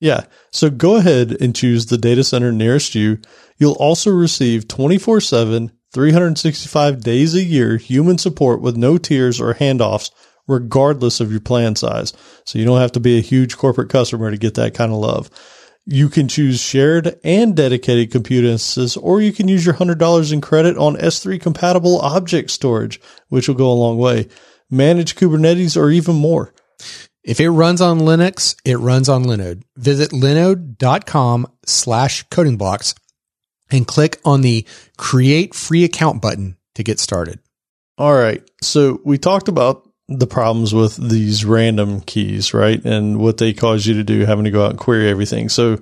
Yeah. So go ahead and choose the data center nearest you. You'll also receive 24 7, 365 days a year human support with no tiers or handoffs, regardless of your plan size. So you don't have to be a huge corporate customer to get that kind of love. You can choose shared and dedicated compute instances, or you can use your $100 in credit on S3 compatible object storage, which will go a long way. Manage Kubernetes or even more. If it runs on Linux, it runs on Linode. Visit linode.com slash coding blocks and click on the create free account button to get started. All right. So we talked about the problems with these random keys, right? And what they cause you to do, having to go out and query everything. So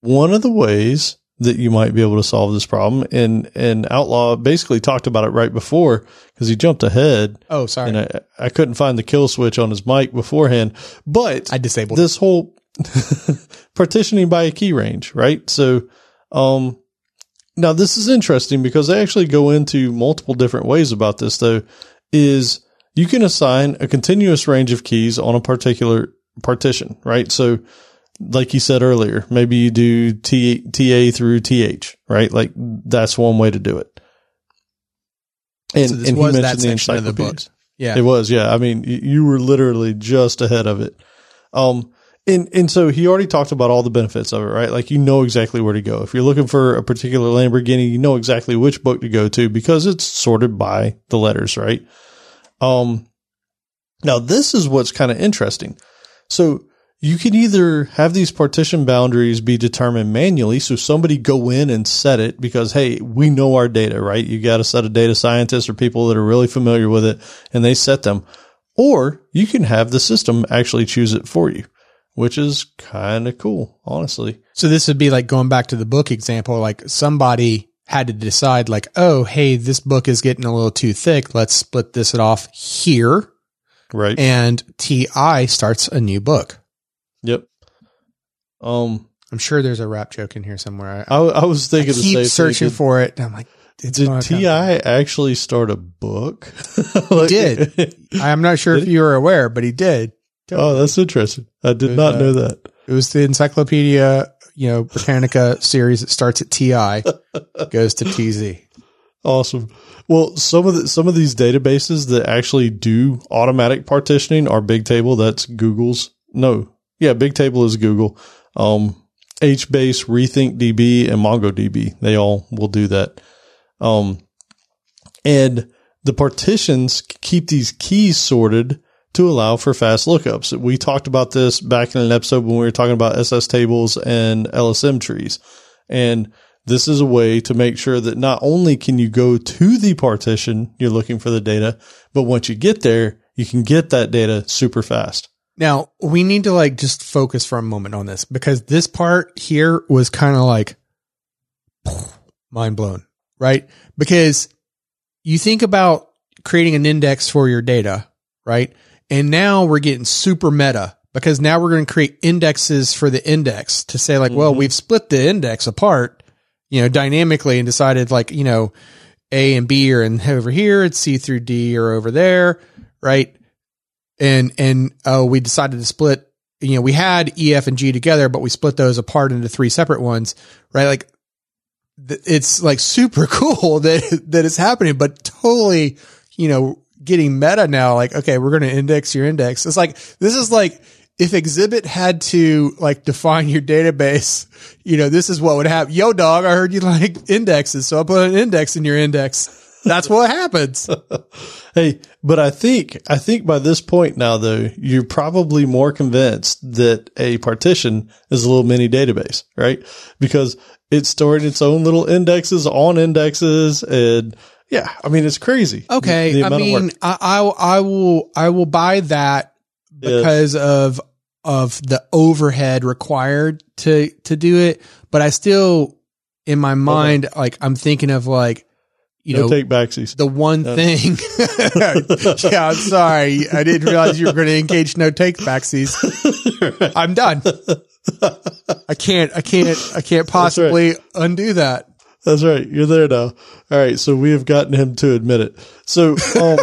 one of the ways that you might be able to solve this problem, and, and Outlaw basically talked about it right before because he jumped ahead Oh, sorry. and I, I couldn't find the kill switch on his mic beforehand, but I disabled this whole partitioning by a key range, right? So, Um, now this is interesting because they actually go into multiple different ways about this though, is you can assign a continuous range of keys on a particular partition, right? So like you said earlier, maybe you do T, TA through TH, right? Like that's one way to do it. And, So and he mentioned the of the. Yeah. It was, yeah. I mean, you were literally just ahead of it. Um, and, and so he already talked about all the benefits of it, right? Like you know exactly where to go. If you're looking for a particular Lamborghini, you know exactly which book to go to because it's sorted by the letters, right? Um, now this is what's kind of interesting. So you can either have these partition boundaries be determined manually. So somebody go in and set it because, hey, we know our data, right? You got a set of data scientists or people that are really familiar with it and they set them. Or you can have the system actually choose it for you, which is kind of cool, honestly. So this would be like going back to the book example, like somebody had to decide like, oh, hey, this book is getting a little too thick. Let's split this off here. Right. And TI starts a new book. yep. Um, I'm sure there's a rap joke in here somewhere. I, I, I was I thinking the keep same searching for it. And I'm like, it's Did Ti actually start a book? Like- did. I'm not sure if you were aware, but he did. oh, that's interesting. I did not know that. It was the Encyclopedia, you know, Britannica series. It starts at TI, goes to TZ. Awesome. Well, some of the, some of these databases that actually do automatic partitioning are Bigtable. That's Google's. No, yeah, Bigtable is Google. Um, HBase, RethinkDB, and MongoDB. They all will do that. Um, and the partitions keep these keys sorted to allow for fast lookups. We talked about this back in an episode when we were talking about SS tables and LSM trees. And this is a way to make sure that not only can you go to the partition you're looking for the data, but once you get there, you can get that data super fast. Now we need to like just focus for a moment on this because this part here was kind of like mind blown, right? Because you think about creating an index for your data, right? And now we're getting super meta because now we're going to create indexes for the index to say like, well, Mhm. we've split the index apart, you know, dynamically and decided like, you know, A and B are in over here, and C through D are over there, right? And and oh, we decided to split. You know, we had E, F, and G together, but we split those apart into three separate ones, right? Like, th- it's like super cool that that it's happening, but totally, you know, getting meta now. Like, okay, we're going to index your index. It's like this is like if Xzibit had to like define your database, you know, this is what would happen. Yo, dog, I heard you like indexes, so I put an index in your index. That's what happens. Hey, but I think, I think by this point now though, you're probably more convinced that a partition is a little mini database, right? Because it's storing its own little indexes on indexes and yeah, I mean, it's crazy. Okay, The I of work. mean, I, I I will I will buy that because of of the overhead required to to do it, but I still in my mind like I'm thinking of like you no know take backsies. the one No. thing. yeah, I'm sorry, I didn't realize you were going to engage no take backsies. I'm done. I can't I can't I can't possibly undo that. That's right. You're there now. All right. So we have gotten him to admit it. So, um,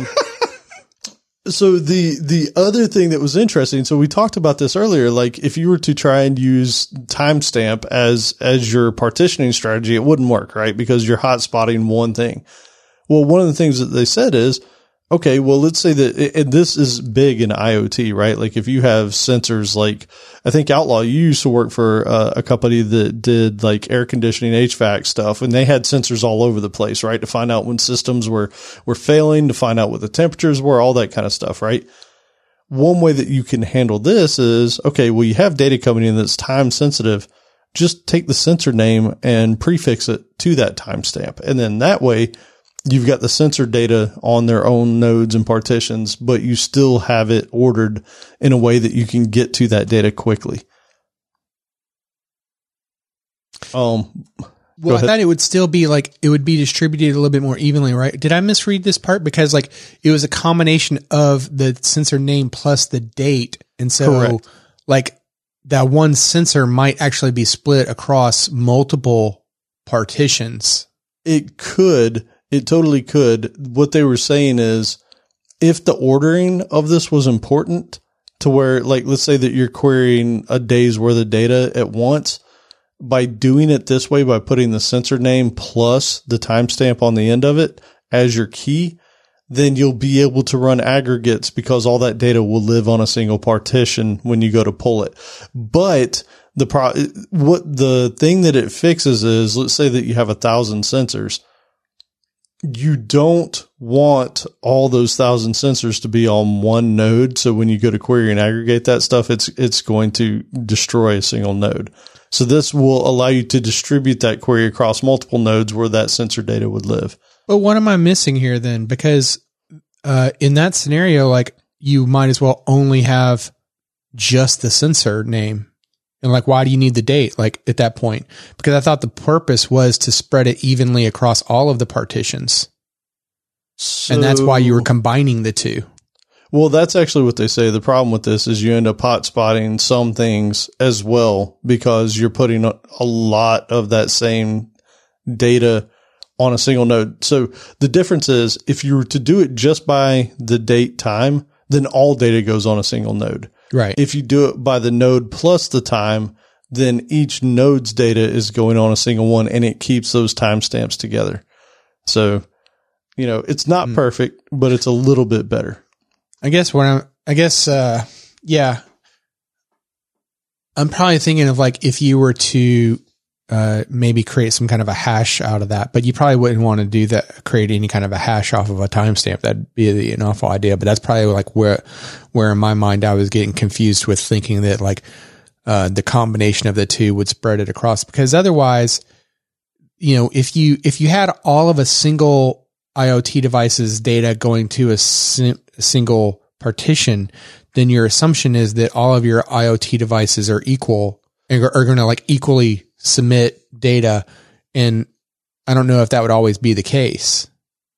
so the, the other thing that was interesting, so we talked about this earlier, like if you were to try and use timestamp as, as your partitioning strategy, it wouldn't work, right? Because you're hot spotting one thing. Well, one of the things that they said is, okay, well, let's say that, and this is big in IoT, right? Like if you have sensors, like I think Outlaw, you used to work for uh, a company that did like air conditioning, HVAC stuff, and they had sensors all over the place, right? To find out when systems were, were failing, to find out what the temperatures were, all that kind of stuff, right? One way that you can handle this is, okay, well, you have data coming in that's time sensitive. Just take the sensor name and prefix it to that timestamp. And then that way you've got the sensor data on their own nodes and partitions, but you still have it ordered in a way that you can get to that data quickly. Um, Well, I thought it would still be like it would be distributed a little bit more evenly, right? Did I misread this part? Because like it was a combination of the sensor name plus the date, and so Correct. like that one sensor might actually be split across multiple partitions. It could. It totally could. What they were saying is if the ordering of this was important to where, like, let's say that you're querying a day's worth of data at once, by doing it this way, by putting the sensor name plus the timestamp on the end of it as your key, then you'll be able to run aggregates because all that data will live on a single partition when you go to pull it. But the pro, what the thing that it fixes is, let's say that you have a thousand sensors. You don't want all those thousand sensors to be on one node. So when you go to query and aggregate that stuff, it's, it's going to destroy a single node. So this will allow you to distribute that query across multiple nodes where that sensor data would live. But what am I missing here then? Because uh, in that scenario, like you might as well only have just the sensor name. And like, why do you need the date? Like at that point, because I thought the purpose was to spread it evenly across all of the partitions. So, and that's why you were combining the two. Well, that's actually what they say. The problem with this is you end up hot spotting some things as well because you're putting a, a lot of that same data on a single node. So the difference is if you were to do it just by the date time, then all data goes on a single node. Right. If you do it by the node plus the time, then each node's data is going on a single one and it keeps those timestamps together. So, you know, it's not Mm. perfect, but it's a little bit better. I guess what I'm, I guess, uh, yeah. I'm probably thinking of like if you were to, uh, maybe create some kind of a hash out of that, but you probably wouldn't want to do that, create any kind of a hash off of a timestamp. That'd be an awful idea, but that's probably like where, where in my mind I was getting confused with thinking that like, uh, the combination of the two would spread it across because otherwise, you know, if you, if you had all of a single IoT device's data going to a, sim- a single partition, then your assumption is that all of your IoT devices are equal and are, are going to like equally submit data. And I don't know if that would always be the case.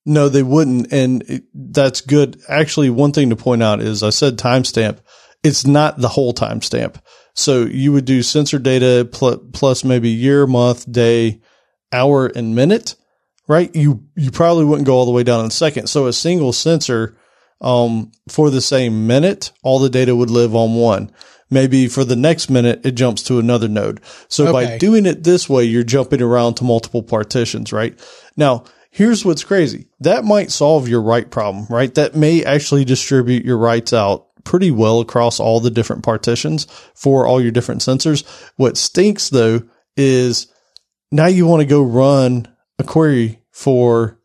No, they wouldn't. And that's good. Actually, one thing to point out is I said timestamp. It's not the whole timestamp. So you would do sensor data pl- plus maybe year, month, day, hour, and minute, right? You, you probably wouldn't go all the way down in second. So a single sensor, um, for the same minute, all the data would live on one. Maybe for the next minute, it jumps to another node. So by doing it this way, you're jumping around to multiple partitions, right? Now, here's what's crazy. That might solve your write problem, right? That may actually distribute your writes out pretty well across all the different partitions for all your different sensors. What stinks though is now you want to go run a query for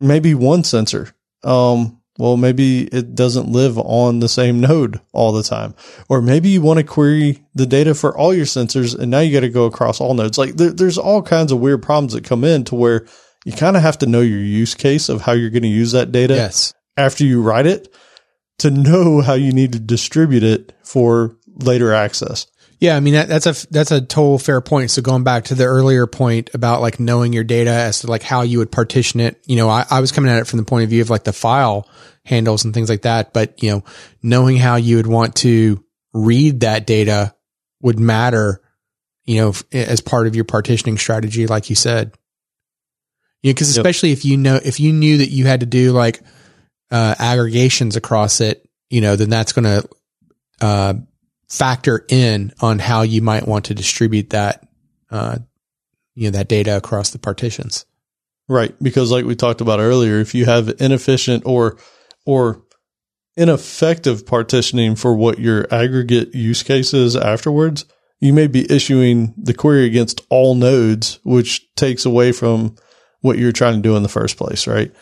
maybe one sensor. Um, well, maybe it doesn't live on the same node all the time. Or maybe you want to query the data for all your sensors and now you got to go across all nodes. Like there, there's all kinds of weird problems that come in to where you kind of have to know your use case of how you're going to use that data Yes. after you write it to know how you need to distribute it for later access. Yeah, I mean that, that's a that's a total fair point. So going back to the earlier point about like knowing your data as to like how you would partition it, you know, I, I was coming at it from the point of view of like the file handles and things like that. But you know, knowing how you would want to read that data would matter, you know, f- as part of your partitioning strategy, like you said. You know, because Yep. especially if you know if you knew that you had to do like uh, aggregations across it, you know, then that's going to uh, factor in on how you might want to distribute that, uh, you know, that data across the partitions. Right. Because like we talked about earlier, if you have inefficient or, or ineffective partitioning for what your aggregate use case is afterwards, you may be issuing the query against all nodes, which takes away from what you're trying to do in the first place. Right.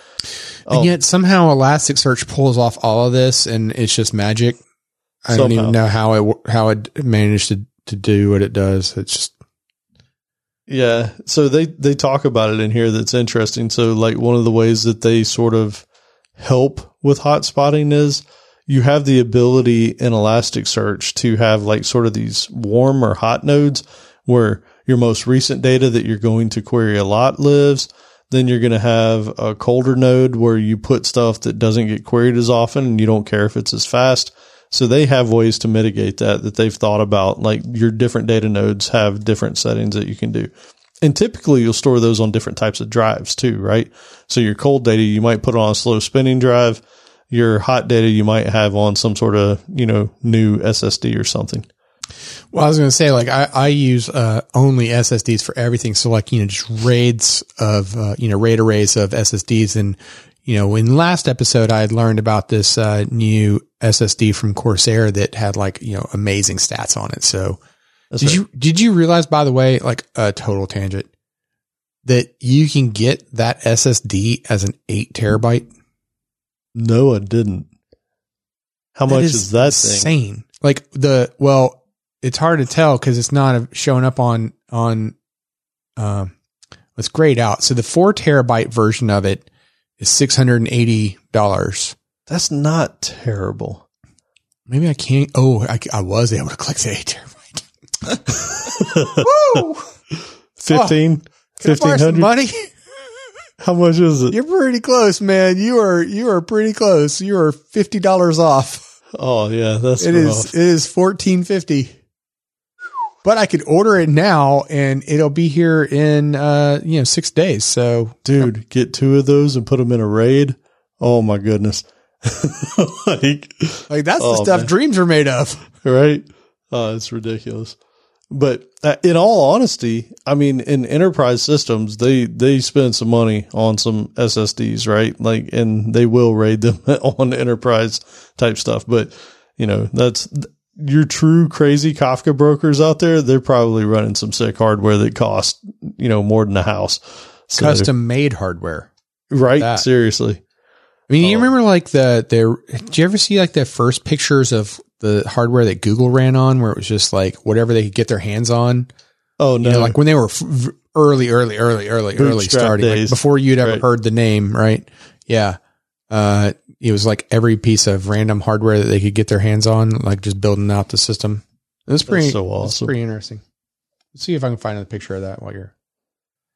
And Oh. yet somehow Elasticsearch pulls off all of this and it's just magic. I don't even know how it, how it managed to, to do what it does. It's just, Yeah. So they, they talk about it in here that's interesting. So like one of the ways that they sort of help with hot spotting is you have the ability in Elasticsearch to have like sort of these warm or hot nodes where your most recent data that you're going to query a lot lives. Then you're going to have a colder node where you put stuff that doesn't get queried as often and you don't care if it's as fast. So they have ways to mitigate that that they've thought about. Like your different data nodes have different settings that you can do. And typically you'll store those on different types of drives too, right? So your cold data, you might put on a slow spinning drive. Your hot data, you might have on some sort of, you know, new SSD or something. Well, I was going to say, like, I, I use uh, only SSDs for everything. So, like, you know, just RAIDs of, uh, you know, RAID arrays of SSDs. And, you know, in last episode, I had learned about this uh, new SSD from Corsair that had, like, you know, amazing stats on it. So, That's did right. you did you realize, by the way, like a total tangent, that you can get that SSD as an eight terabyte? No, I didn't. How much is, that thing? insane? Like the well, it's hard to tell because it's not showing up on on. Um, it's grayed out. So the four terabyte version of it is six hundred and eighty dollars. That's not terrible. Maybe I can't. Oh, I, I was able to click the eight terabyte. Woo! 15, Can I 1500. money. How much is it? You're pretty close, man. You are you are pretty close. You are fifty dollars off. Oh yeah, that's It rough. is it is fourteen fifty. But I could order it now and it'll be here in uh you know six days. So dude. Get two of those and put them in a raid. Oh my goodness, like like that's Oh, the stuff man. dreams are made of. right? Oh, it's ridiculous. But uh, in all honesty, I mean, in enterprise systems, they they spend some money on some SSDs, right? Like, and they will raid them on enterprise type stuff. But you know, that's your true crazy Kafka brokers out there. They're probably running some sick hardware that costs you know more than a house. So, Custom made hardware. right? that. Seriously. I mean, you Oh. remember like the the did you ever see like the first pictures of the hardware that Google ran on where it was just like whatever they could get their hands on? Oh no, You know, like when they were early, early, early, early, early starting, like before you'd ever Right. heard the name, right? Yeah. Uh, it was like every piece of random hardware that they could get their hands on, like just building out the system. It was pretty, so it was awesome. pretty interesting. Let's see if I can find a picture of that while you're.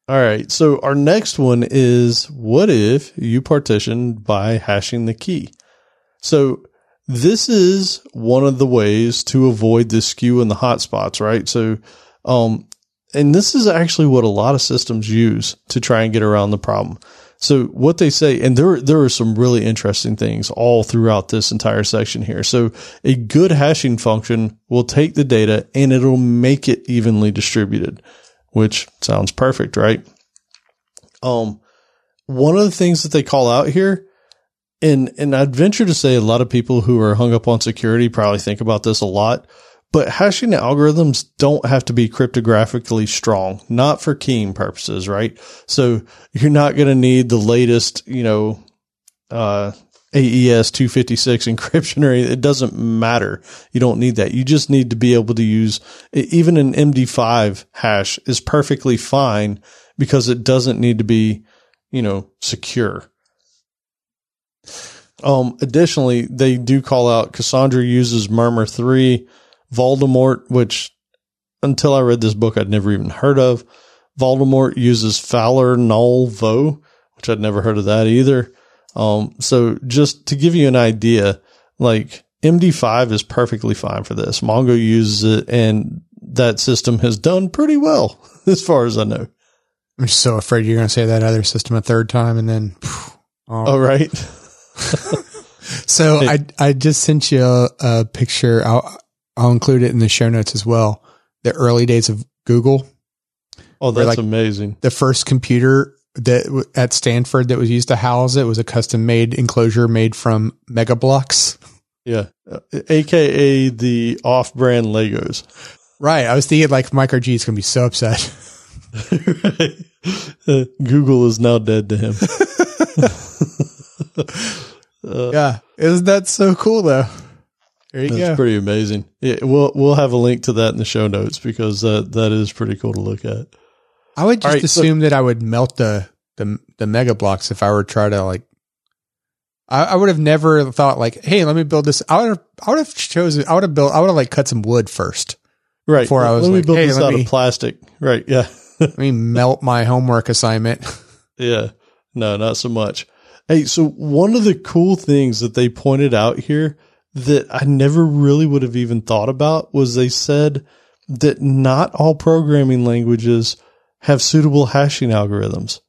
All right. So our next one is what if you partition by hashing the key? So this is one of the ways to avoid the skew in the hotspots, right? So, um, and this is actually what a lot of systems use to try and get around the problem. So what they say, and there, there are some really interesting things all throughout this entire section here. So a good hashing function will take the data and it'll make it evenly distributed, which sounds perfect, right? Um, one of the things that they call out here, and, and I'd venture to say a lot of people who are hung up on security probably think about this a lot, but hashing algorithms don't have to be cryptographically strong, not for keying purposes, right? So you're not going to need the latest, you know, uh, AES 256 encryption or. It doesn't matter. You don't need that. You just need to be able to use even an MD5 hash is perfectly fine because it doesn't need to be, you know, secure. Um, additionally, they do call out Cassandra uses Murmur 3, Voldemort, which until I read this book, I'd never even heard of. Voldemort uses Fowler Noll Vo, which I'd never heard of that either. Um, so just to give you an idea, like MD5 is perfectly fine for this. Mongo uses it and that system has done pretty well as far as I know. I'm so afraid you're going to say that other system a third time, and then. phew, oh. All right. So I I just sent you a, a picture. I'll I'll include it in the show notes as well. The early days of Google, Oh, that's like- amazing. the first computer that at Stanford that was used to house it was a custom made enclosure made from Mega Bloks. Yeah. Uh, AKA the off brand Legos. Right. I was thinking like Micro G is going to be so upset. Uh, Google is now dead to him. Uh, yeah. Isn't that so cool though? There you That's go. pretty amazing. Yeah, we'll we'll have a link to that in the show notes because that that is pretty cool to look at. I would just right, so- assume that I would melt the, the, the Mega Bloks if I were to try to like, I, I would have never thought like, Hey, let me build this. I would have, I would have chosen, I would have built, I would have like cut some wood first. Right. Before I was let me build hey, this let out me- of plastic. Right. Yeah. Let me melt my homework assignment. Yeah. No, not so much. Hey, so one of the cool things that they pointed out here that I never really would have even thought about was they said that not all programming languages have suitable hashing algorithms.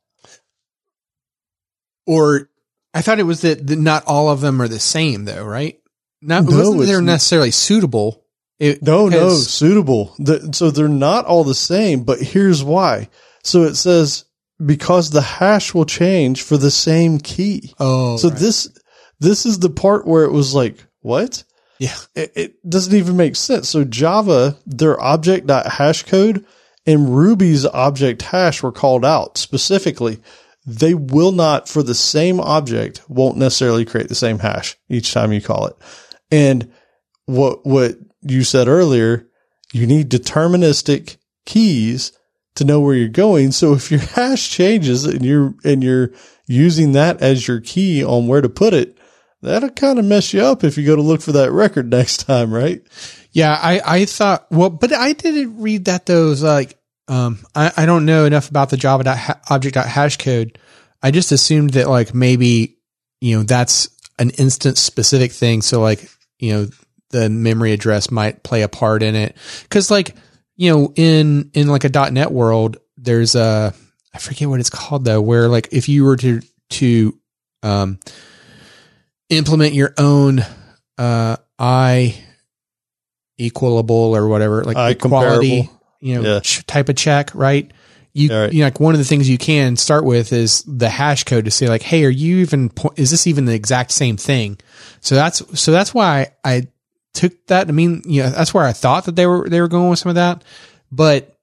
Or I thought it was that, that not all of them are the same though, right? Not No, wasn't they're necessarily suitable. It, No, no, suitable. The, so they're not all the same, but here's why. So it says because the hash will change for the same key. Oh, so right. this this is the part where it was like, what? yeah. It, it doesn't even make sense. So Java, their object.hash code and Ruby's object hash were called out specifically. They will not, for the same object, won't necessarily create the same hash each time you call it. And what what you said earlier, you need deterministic keys to know where you're going. So if your hash changes and you're and you're using that as your key on where to put it, that'll kind of mess you up if you go to look for that record next time, right? Yeah, I, I thought, well, but I didn't read that those like, um, I, I don't know enough about the Java object hash code. I just assumed that like maybe, you know, that's an instance specific thing. So like, you know, the memory address might play a part in it. Cause like, you know, in, in like a .NET world, there's a, I forget what it's called though, where like if you were to, to, um, implement your own, uh, I equalable or whatever, like I equality, comparable. you know, Yeah. ch- type of check, right? You, right. you know, like one of the things you can start with is the hash code to say like, Hey, are you even, po- is this even the exact same thing? So that's, so that's why I took that. I mean, you know, that's where I thought that they were, they were going with some of that, but,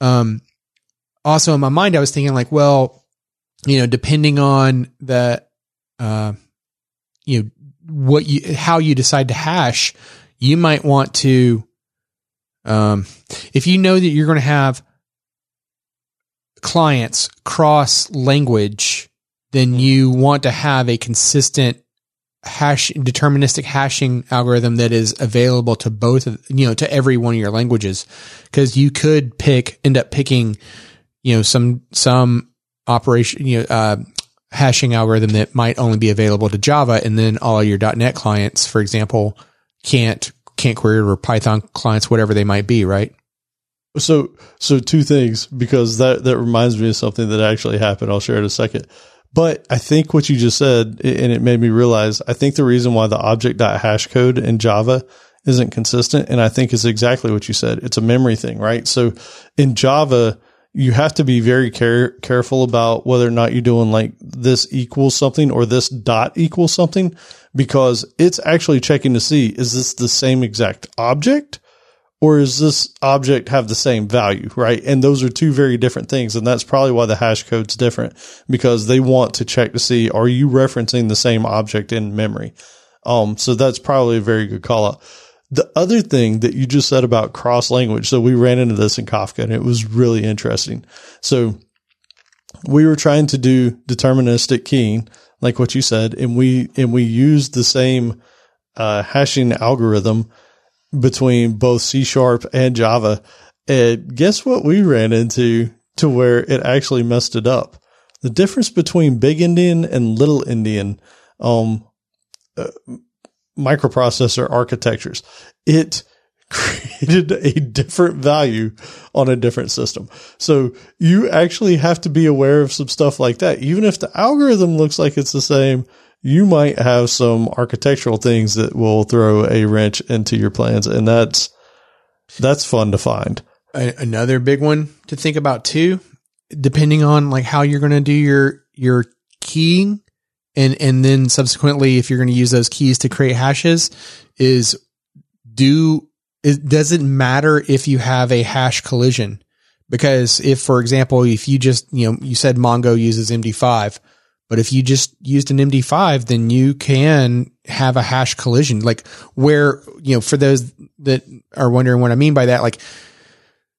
um, also in my mind, I was thinking like, well, you know, depending on the, uh, you know, what you, how you decide to hash, you might want to, um, if you know that you're going to have clients cross language, then you want to have a consistent hash deterministic hashing algorithm that is available to both of you know to every one of your languages. Because you could pick end up picking you know some some operation you know uh, hashing algorithm that might only be available to Java and then all your .NET clients for example can't can't query or Python clients whatever they might be right So, so two things because that that reminds me of something that actually happened. I'll share it in a second. But I think what you just said, and it made me realize, I think the reason why the object.hash code in Java isn't consistent, and I think is exactly what you said. It's a memory thing, right? So in Java, you have to be very care, careful about whether or not you're doing like this equals something or this dot equals something because it's actually checking to see, is this the same exact object? or is this object have the same value, right? And those are two very different things. And that's probably why the hash code's different because they want to check to see, are you referencing the same object in memory? Um, so that's probably a very good call out. The other thing that you just said about cross language. So we ran into this in Kafka and it was really interesting. So we were trying to do deterministic keying, like what you said, and we, and we used the same, uh, hashing algorithm between both C sharp and Java. And guess what we ran into to where it actually messed it up? The difference between big endian and little endian, um, uh, microprocessor architectures. It created a different value on a different system. So you actually have to be aware of some stuff like that. Even if the algorithm looks like it's the same, you might have some architectural things that will throw a wrench into your plans. And that's, that's fun to find. Another big one to think about too, depending on like how you're going to do your your keying, and and then subsequently if you're going to use those keys to create hashes, is do it does it matter if you have a hash collision? Because if, for example, if you just you know you said Mongo uses MD5, but if you just used an MD5, then you can have a hash collision. Like where, you know, for those that are wondering what I mean by that, like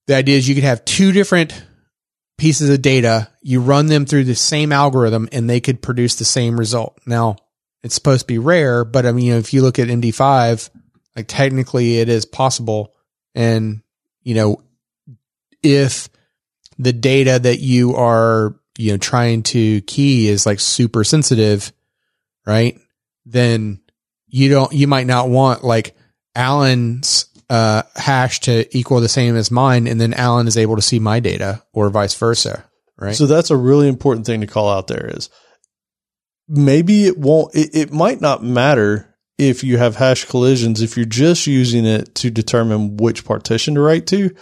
the idea is you could have two different pieces of data. You run them through the same algorithm and they could produce the same result. Now it's supposed to be rare, but I mean, you know, if you look at MD5, like technically it is possible. And, you know, if the data that you are you know trying to key is like super sensitive right then you don't you might not want like alan's uh, hash to equal the same as mine, and then Alan is able to see my data, or vice versa. Right. So that's a really important thing to call out there is maybe it won't, it, it might not matter if you have hash collisions if you're just using it to determine which partition to write to.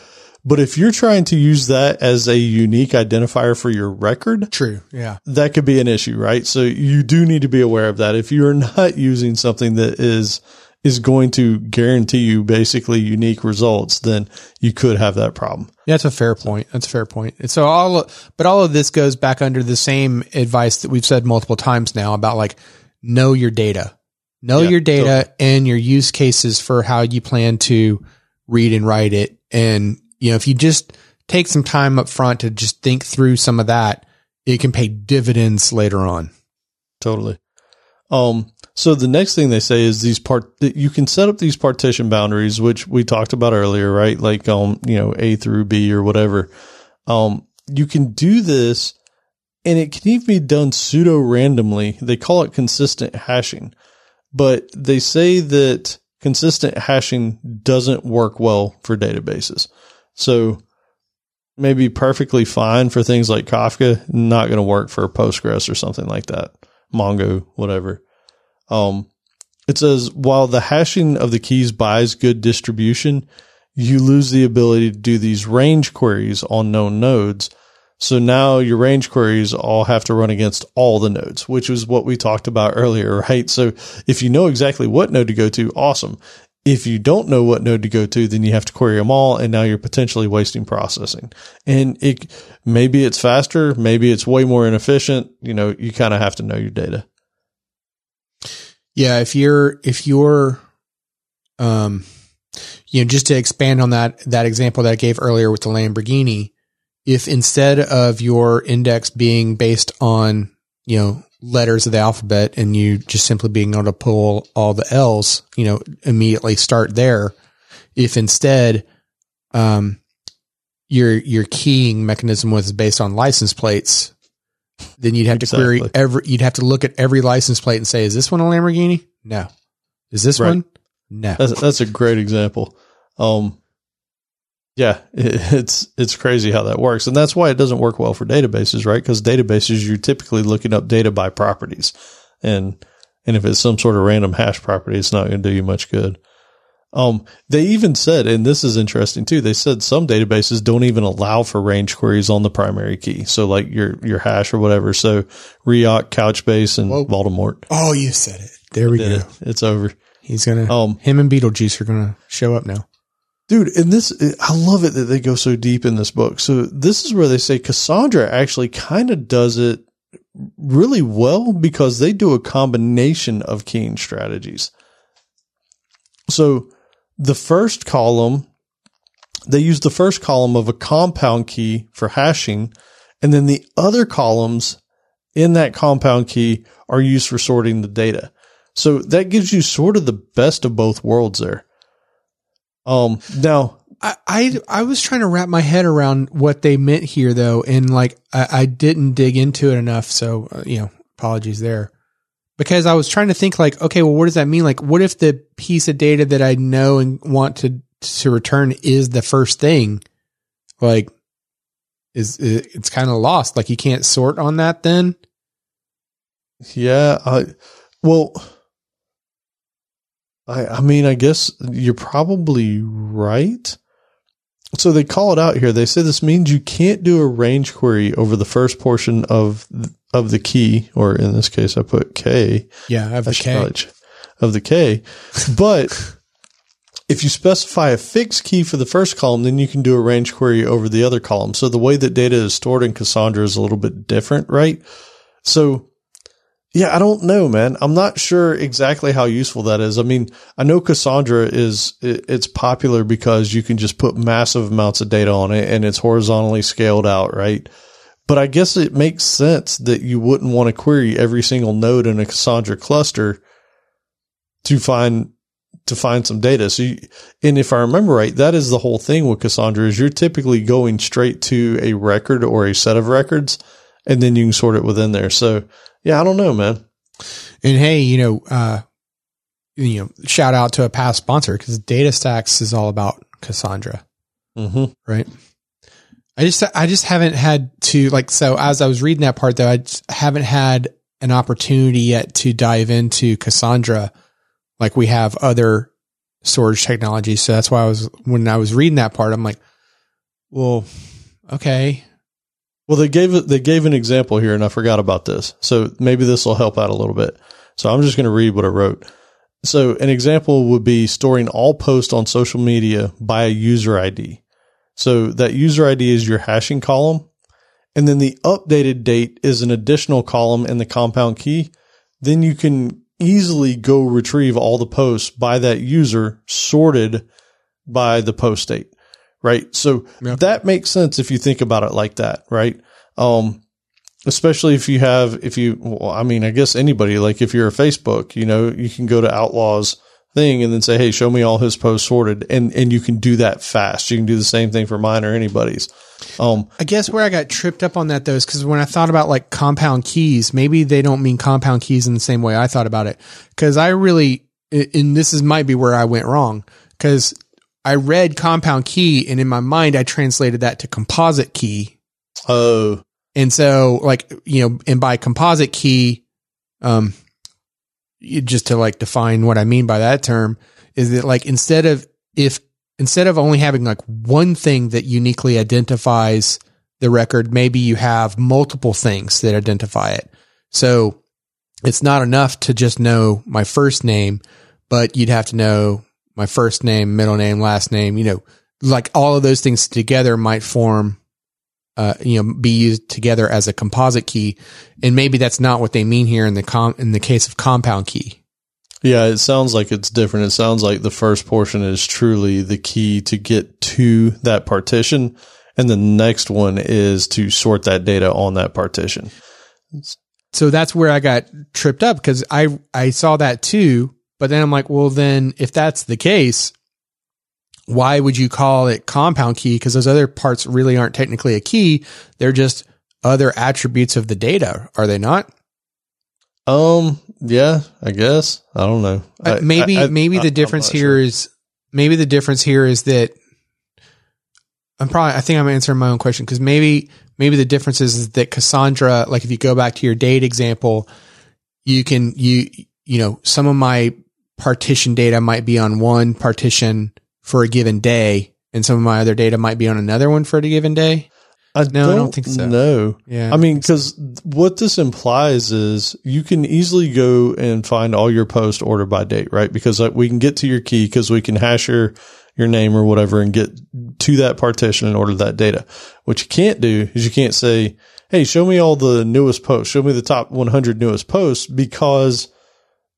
But if you're trying to use that as a unique identifier for your record, True. Yeah. that could be an issue, right? So you do need to be aware of that. If you're not using something that is is going to guarantee you basically unique results, then you could have that problem. Yeah, that's a fair point. That's a fair point. And so all, but all of this goes back under the same advice that we've said multiple times now about like know your data, know Yeah, your data and your use cases for how you plan to read and write it. And you know, if you just take some time up front to just think through some of that, it can pay dividends later on. Totally. Um, so the next thing they say is these part that you can set up these partition boundaries, which we talked about earlier, right? Like, um, you know, A through B or whatever. Um, you can do this and it can even be done pseudo randomly. They call it consistent hashing, but they say that consistent hashing doesn't work well for databases. So maybe perfectly fine for things like Kafka, not going to work for Postgres or something like that. Mongo, whatever. Um, it says while the hashing of the keys buys good distribution, you lose the ability to do these range queries on known nodes. So now your range queries all have to run against all the nodes, which is what we talked about earlier, right? So if you know exactly what node to go to, awesome. If you don't know what node to go to, then you have to query them all. And now you're potentially wasting processing. And it, maybe it's faster. Maybe it's way more inefficient. You know, you kind of have to know your data. Yeah, if you're if you're um you know, just to expand on that that example that I gave earlier with the Lamborghini, if instead of your index being based on, you know, letters of the alphabet and you just simply being able to pull all the L's, you know, immediately start there, if instead um your your keying mechanism was based on license plates, then you'd have to query every you'd have to look at every license plate and say, is this one a Lamborghini? No. Is this Right. one? No. That's, that's a great example. Um, yeah, it, it's, it's crazy how that works. And that's why it doesn't work well for databases, right? Because databases, you're typically looking up data by properties. And, and if it's some sort of random hash property, it's not going to do you much good. Um, they even said, and this is interesting too. They said some databases don't even allow for range queries on the primary key. So like your, your hash or whatever. So Riak, Couchbase, and Whoa. Voldemort oh, you said it. There we go. it. It's over. He's gonna Um, him and Beetlejuice are gonna show up now. Dude, and this, I love it that they go so deep in this book. So this is where they say Cassandra actually kind of does it really well because they do a combination of keying strategies. So the first column, they use the first column of a compound key for hashing, and then the other columns in that compound key are used for sorting the data. So that gives you sort of the best of both worlds there. Um, now, I, I I was trying to wrap my head around what they meant here though, and like I, I didn't dig into it enough. So uh, you know, apologies there. Because I was trying to think like, okay, well, what does that mean? Like, what if the piece of data that I know and want to to return is the first thing? Like, is it's kind of lost? Like, you can't sort on that then? Yeah, I well I I mean, I guess you're probably right. So they call it out here. They say this means you can't do a range query over the first portion of of the key, or in this case, I put K. Yeah, I have I the K. ch- of the K. But if you specify a fixed key for the first column, then you can do a range query over the other column. So the way that data is stored in Cassandra is a little bit different, right? So yeah, I don't know, man. I'm not sure exactly how useful that is. I mean, I know Cassandra is it's popular because you can just put massive amounts of data on it and it's horizontally scaled out, right? But I guess it makes sense that you wouldn't want to query every single node in a Cassandra cluster to find to find some data. So, you, and if I remember right, that is the whole thing with Cassandra is you're typically going straight to a record or a set of records, and then you can sort it within there. So, yeah, I don't know, man. And hey, you know, uh, you know, shout out to a past sponsor because DataStax is all about Cassandra, hmm right? I just, I just haven't had to like, so as I was reading that part though, I haven't had an opportunity yet to dive into Cassandra like we have other storage technologies. So that's why I was, when I was reading that part, I'm like, well, okay. Well, they gave. They gave an example here, and I forgot about this. So maybe this will help out a little bit. So I'm just going to read what I wrote. So an example would be storing all posts on social media by a user ID. So that user ID is your hashing column, and then the updated date is an additional column in the compound key. Then you can easily go retrieve all the posts by that user sorted by the post date right? So that makes sense if you think about it like that, right? Um, especially if you have, if you, well, I mean, I guess anybody, like if you're a Facebook, you know, you can go to Outlaws thing and then say, Hey, show me all his posts sorted. And, and you can do that fast. You can do the same thing for mine or anybody's. Um, I guess where I got tripped up on that though is because when I thought about like compound keys, maybe they don't mean compound keys in the same way I thought about it. Because I really, and this is might be where I went wrong. Because I read compound key, and in my mind, I translated that to composite key. oh, And so, like you know, and by composite key, um, just to like define what I mean by that term is that like instead of if instead of only having like one thing that uniquely identifies the record, maybe you have multiple things that identify it. So it's not enough to just know my first name, but you'd have to know my first name, middle name, last name, you know, like all of those things together might form uh, you know, be used together as a composite key. And maybe that's not what they mean here in the com in the case of compound key. yeah, it sounds like it's different. It sounds like the first portion is truly the key to get to that partition. And the next one is to sort that data on that partition. So that's where I got tripped up because I I saw that too. But then I'm like, well, then if that's the case, why would you call it compound key? Because those other parts really aren't technically a key; they're just other attributes of the data, are they not? Um, yeah, I guess. I don't know. Uh, maybe I- I- maybe the difference here sure. is maybe the difference here is that I'm probably I think I'm answering my own question because maybe maybe the difference is that Cassandra like if you go back to your date example you can you you know some of my partition data might be on one partition for a given day and some of my other data might be on another one for a given day I No, I don't think so. No. yeah I mean, because what this implies is you can easily go and find all your posts order by date, right? Because like, we can get to your key because we can hash your, your name or whatever and get to that partition and order that data. What you can't do is you can't say, Hey, show me all the newest posts. Show me the top 100 newest posts because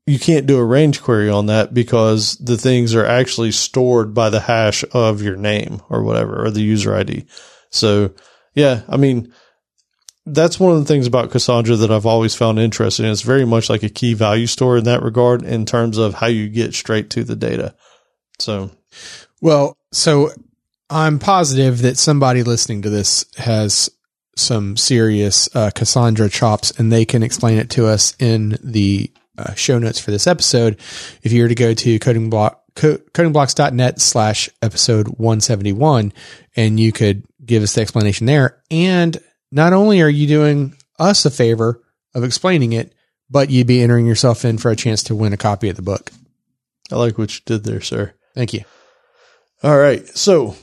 you can't do a range query on that because the things are actually stored by the hash of your name or whatever, or the user ID. So yeah, I mean, that's one of the things about Cassandra that I've always found interesting. It's very much like a key value store in that regard in terms of how you get straight to the data. So Well, so I'm positive that somebody listening to this has some serious uh, Cassandra chops and they can explain it to us in the uh, show notes for this episode. If you were to go to coding block, co- codingblocks.net slash episode 171 and you could give us the explanation there. And not only are you doing us a favor of explaining it, but you'd be entering yourself in for a chance to win a copy of the book. I like what you did there, sir. Thank you. All right. So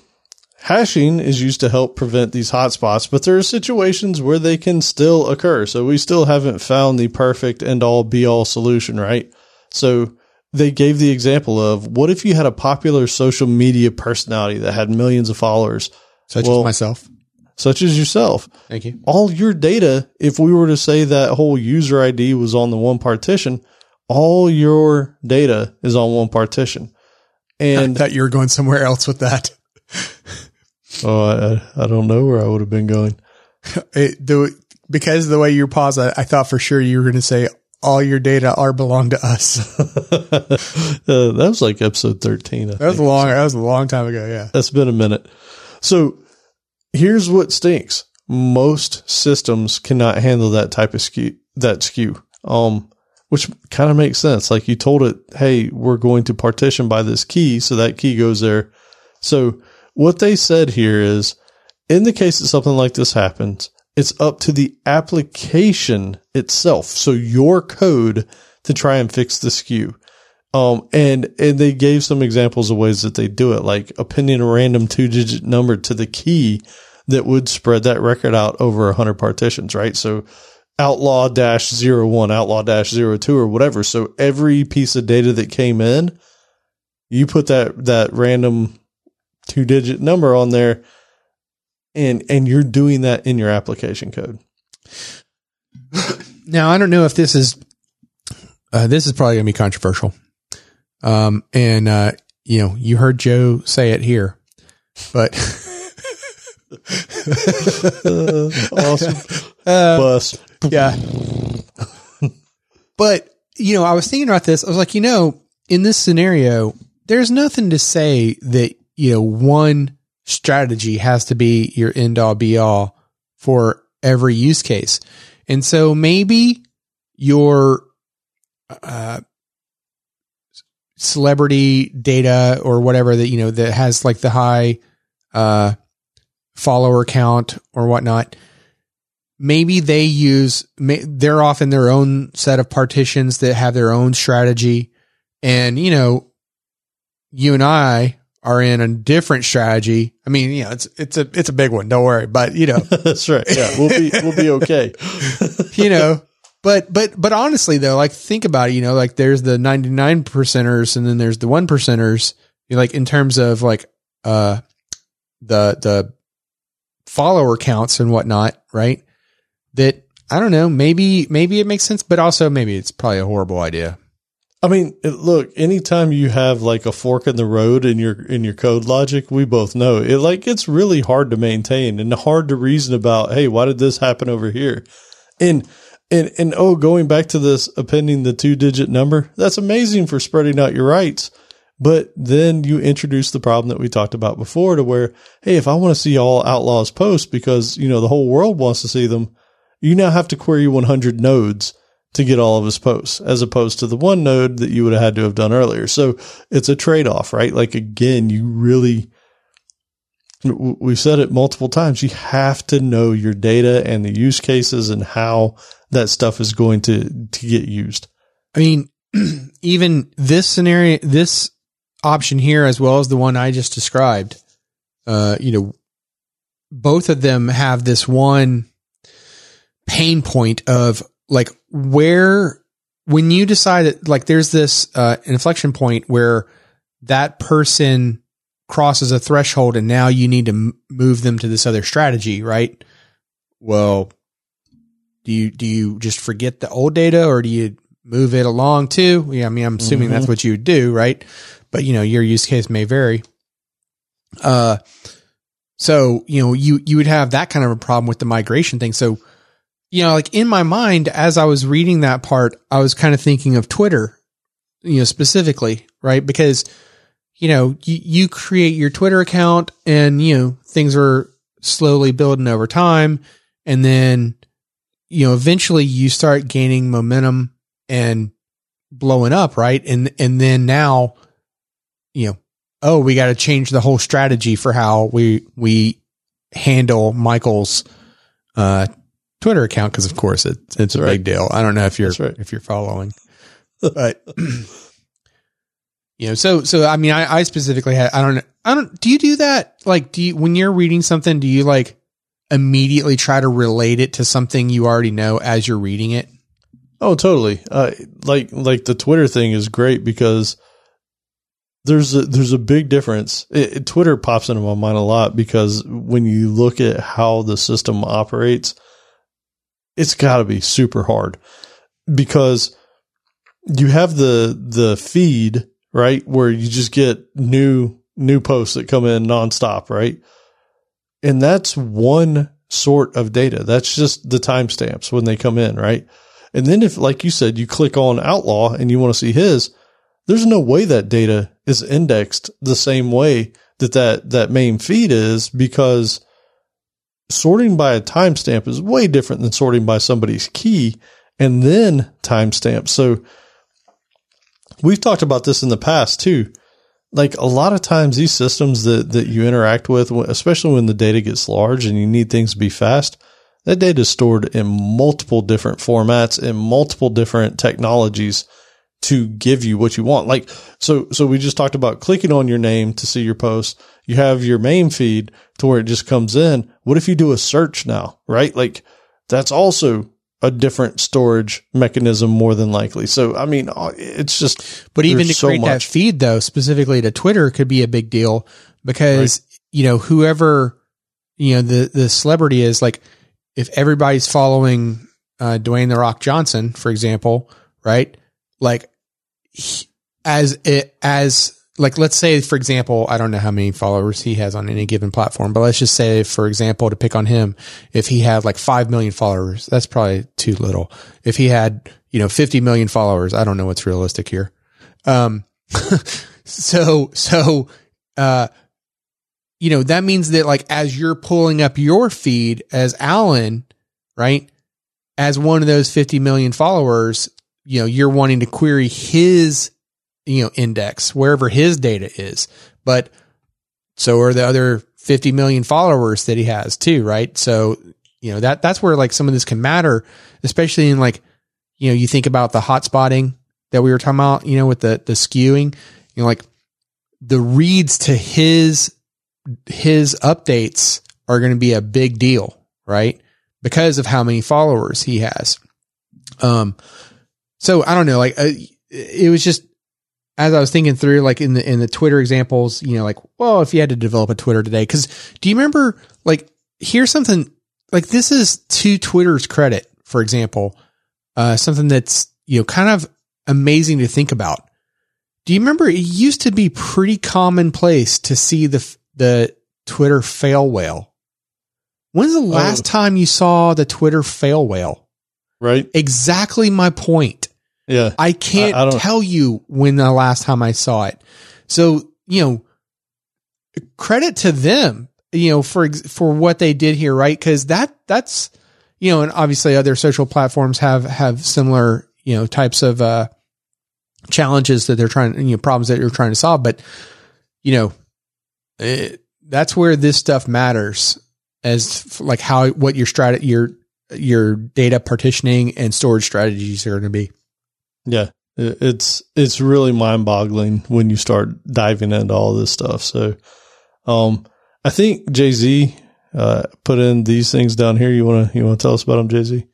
hashing is used to help prevent these hotspots, but there are situations where they can still occur. So we still haven't found the perfect end all be all solution, right? So they gave the example of what if you had a popular social media personality that had millions of followers, Such Well- as myself. such as yourself? Thank you. all your data, if we were to say that whole user ID was on the one partition, all your data is on one partition. And thought you were going somewhere else with that. oh, I, I don't know where I would have been going. It, the, because of the way you pause, I, I thought for sure you were going to say all your data are belong to us. uh, that was like episode 13. I That was think. a long. That was a long time ago. Yeah. That's been a minute. So here's what stinks. Most systems cannot handle that type of skew, that skew. Um, which kind of makes sense. Like you told it, hey, we're going to partition by this key, so that key goes there. So what they said here is, in the case that something like this happens, it's up to the application itself. So your code to try and fix the skew. Um, and, and they gave some examples of ways that they do it, like appending a random two digit number to the key that would spread that record out over a hundred partitions, right? So outlaw dash zero one, outlaw dash zero two or whatever. So every piece of data that came in, you put that, that random two digit number on there and, and you're doing that in your application code. Now, I don't know if this is, uh, this is probably going to be controversial. Um, and, uh, you know, you heard Joe say it here, but awesome. uh, Bus. yeah. but, you know, I was thinking about this. I was like, you know, in this scenario, there's nothing to say that, you know, one strategy has to be your end all be all for every use case. And so maybe your, uh, celebrity data or whatever that, you know, that has like the high, uh, follower count or whatnot maybe they use they're off in their own set of partitions that have their own strategy and you know you and i are in a different strategy i mean you know it's it's a it's a big one don't worry but you know That's right. Yeah, we'll be we'll be okay. you know but but but honestly though like think about it you know like there's the 99 percenters and then there's the one percenters you know, like in terms of like uh the the follower counts and whatnot right that I don't know, maybe maybe it makes sense, but also maybe it's probably a horrible idea. I mean, look, anytime you have like a fork in the road in your in your code logic, we both know it like it's really hard to maintain and hard to reason about, hey, why did this happen over here? And and and oh, going back to this appending the two digit number, that's amazing for spreading out your rights. But then you introduce the problem that we talked about before to where, hey, if I want to see all outlaws posts because, you know, the whole world wants to see them, you now have to query 100 nodes to get all of his posts as opposed to the one node that you would have had to have done earlier. So it's a trade off, right? Like again, you really, we've said it multiple times. You have to know your data and the use cases and how that stuff is going to, to get used. I mean, even this scenario, this option here, as well as the one I just described, uh, you know, both of them have this one pain point of like where when you decide that like there's this uh, inflection point where that person crosses a threshold and now you need to m- move them to this other strategy, right? Well, do you do you just forget the old data or do you move it along too? Yeah, I mean, I'm assuming that's what you would do, right? But you know, your use case may vary. Uh, so you know, you you would have that kind of a problem with the migration thing. So, you know, like in my mind, as I was reading that part, I was kind of thinking of Twitter, you know, specifically, right? Because you know, you, you create your Twitter account, and you know, things are slowly building over time, and then you know, eventually you start gaining momentum and blowing up, right? And and then now, you know, oh, we got to change the whole strategy for how we we handle Michael's uh, Twitter account because, of course, it, it's a right. big deal. I don't know if you're right. if you're following, but you know, so so I mean, I, I specifically had I don't I don't. Do you do that? Like, do you when you're reading something, do you like immediately try to relate it to something you already know as you're reading it? Oh, totally. Uh, like like the Twitter thing is great because there's a there's a big difference. It, it- Twitter pops into my mind a lot because when you look at how the system operates, it's got to be super hard because you have the the feed right where you just get new new posts that come in nonstop, right? And that's one sort of data. That's just the timestamps when they come in, right? And then if, like you said, you click on outlaw and you want to see his, there's no way that data is indexed the same way that that, that main feed is because sorting by a timestamp is way different than sorting by somebody's key. and then timestamp. So we've talked about this in the past too. Like a lot of times these systems that, that you interact with, especially when the data gets large and you need things to be fast, that data is stored in multiple different formats in multiple different technologies to give you what you want. Like, so, so we just talked about clicking on your name to see your post. You have your main feed to where it just comes in. What if you do a search now, right? Like that's also a different storage mechanism more than likely. So, I mean, uh, it's just, but even to create that feed though, specifically to Twitter could be a big deal because, right. you know, whoever, you know, the, the celebrity is like, if everybody's following, uh, Dwayne the Rock Johnson, for example, right? Like as it, as like, let's say, for example, I don't know how many followers he has on any given platform, but let's just say, for example, to pick on him, if he had like 5 million followers, that's probably too little. If he had, you know, 50 million followers, I don't know what's realistic here. Um, so, so, uh, you know, that means that like as you're pulling up your feed as Alan, right? As one of those 50 million followers, you know, you're wanting to query his, you know, index wherever his data is. But so are the other 50 million followers that he has too, right? So, you know, that, that's where like some of this can matter, especially in like, you know, you think about the hot spotting that we were talking about, you know, with the, the skewing, you know, like the reads to his, his updates are going to be a big deal, right? Because of how many followers he has. Um, so I don't know, like uh, it was just as I was thinking through, like in the in the Twitter examples, you know, like well, if you had to develop a Twitter today, because do you remember like here's something like this is to Twitter's credit, for example, uh, something that's you know kind of amazing to think about. Do you remember it used to be pretty commonplace to see the the Twitter fail whale? When's the last oh. time you saw the Twitter fail whale? Right. Exactly my point. Yeah. I can't I, I tell you when the last time I saw it. So, you know, credit to them, you know, for, for what they did here, right? Cause that, that's, you know, and obviously other social platforms have, have similar, you know, types of, uh, challenges that they're trying, you know, problems that you're trying to solve. But, you know, it, that's where this stuff matters as like how, what your strategy, your, your data partitioning and storage strategies are going to be. Yeah. It's it's really mind boggling when you start diving into all this stuff. So, um, I think Jay Z uh, put in these things down here. You wanna you wanna tell us about them, Jay Z?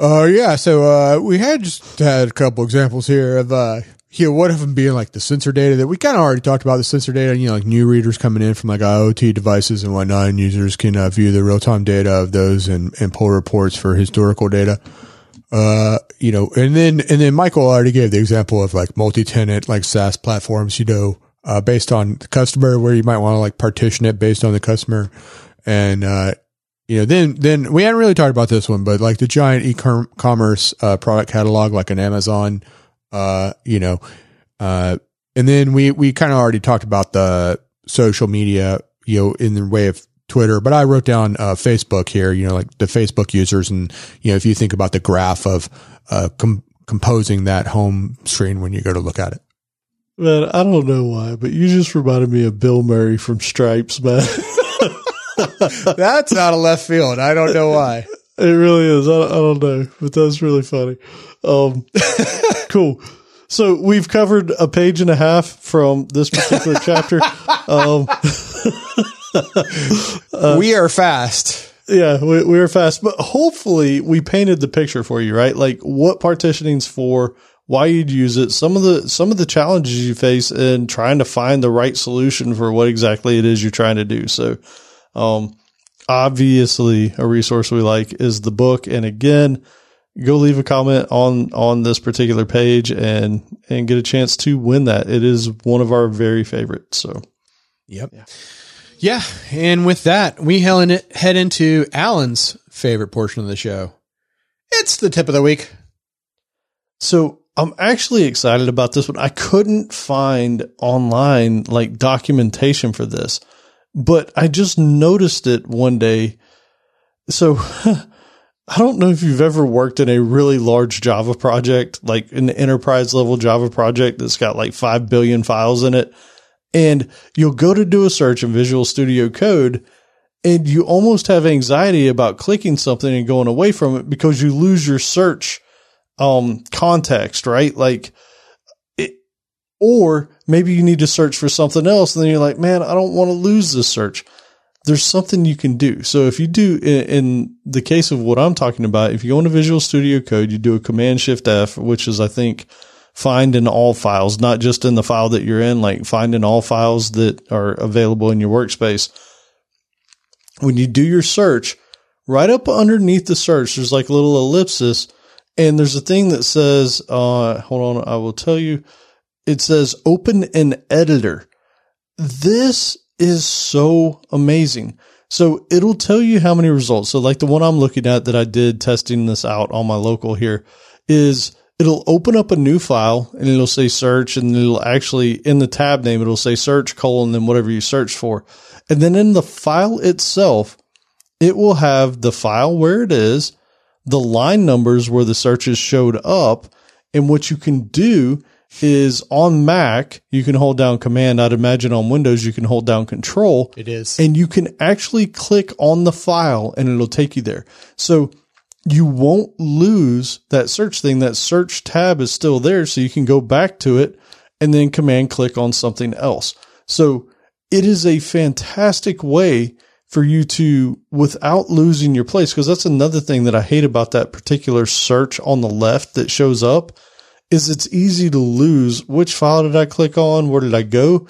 Uh, yeah. So uh, we had just had a couple examples here of uh, you know, one of them being like the sensor data that we kind of already talked about the sensor data, you know, like new readers coming in from like IoT devices and whatnot, and users can uh, view the real time data of those and, and pull reports for historical data. Uh, you know, and then, and then Michael already gave the example of like multi-tenant, like SaaS platforms, you know, uh, based on the customer where you might want to like partition it based on the customer. And, uh, you know, then, then we hadn't really talked about this one, but like the giant e-commerce, uh, product catalog, like an Amazon, uh, you know, uh, and then we, we kind of already talked about the social media, you know, in the way of Twitter, but I wrote down uh, Facebook here, you know, like the Facebook users. And, you know, if you think about the graph of uh, com- composing that home screen when you go to look at it. Man, I don't know why, but you just reminded me of Bill Murray from Stripes, man. that's out of left field. I don't know why. It really is. I, I don't know, but that's really funny. Um, cool. So we've covered a page and a half from this particular chapter. Um, uh, we are fast. Yeah, we, we are fast, but hopefully we painted the picture for you, right? Like what partitioning's for, why you'd use it, some of the some of the challenges you face in trying to find the right solution for what exactly it is you're trying to do. So, um, obviously, a resource we like is the book, and again, go leave a comment on on this particular page and and get a chance to win that. It is one of our very favorites. So, yep. Yeah. Yeah. And with that, we head into Alan's favorite portion of the show. It's the tip of the week. So I'm actually excited about this one. I couldn't find online like documentation for this, but I just noticed it one day. So I don't know if you've ever worked in a really large Java project, like an enterprise level Java project that's got like 5 billion files in it. And you'll go to do a search in Visual Studio Code and you almost have anxiety about clicking something and going away from it because you lose your search um, context, right? Like, it, or maybe you need to search for something else and then you're like, man, I don't want to lose this search. There's something you can do. So if you do in, in the case of what I'm talking about, if you go into Visual Studio Code, you do a Command Shift F, which is, I think, find in all files, not just in the file that you're in, like find in all files that are available in your workspace when you do your search, right up underneath the search, there's like a little ellipsis and there's a thing that says, uh, hold on, I will tell you. It says open an editor. This is so amazing. So it'll tell you how many results. So like the one I'm looking at that I did testing this out on my local here is it'll open up a new file and it'll say search and it'll actually in the tab name, it'll say search colon, then whatever you search for. And then in the file itself, it will have the file where it is, the line numbers where the searches showed up. And what you can do is on Mac, you can hold down command. I'd imagine on Windows, you can hold down control. It is. And you can actually click on the file and it'll take you there. So you won't lose that search thing. That search tab is still there. So you can go back to it and then command click on something else. So it is a fantastic way for you to, without losing your place, because that's another thing that I hate about that particular search on the left that shows up is it's easy to lose. Which file did I click on? Where did I go?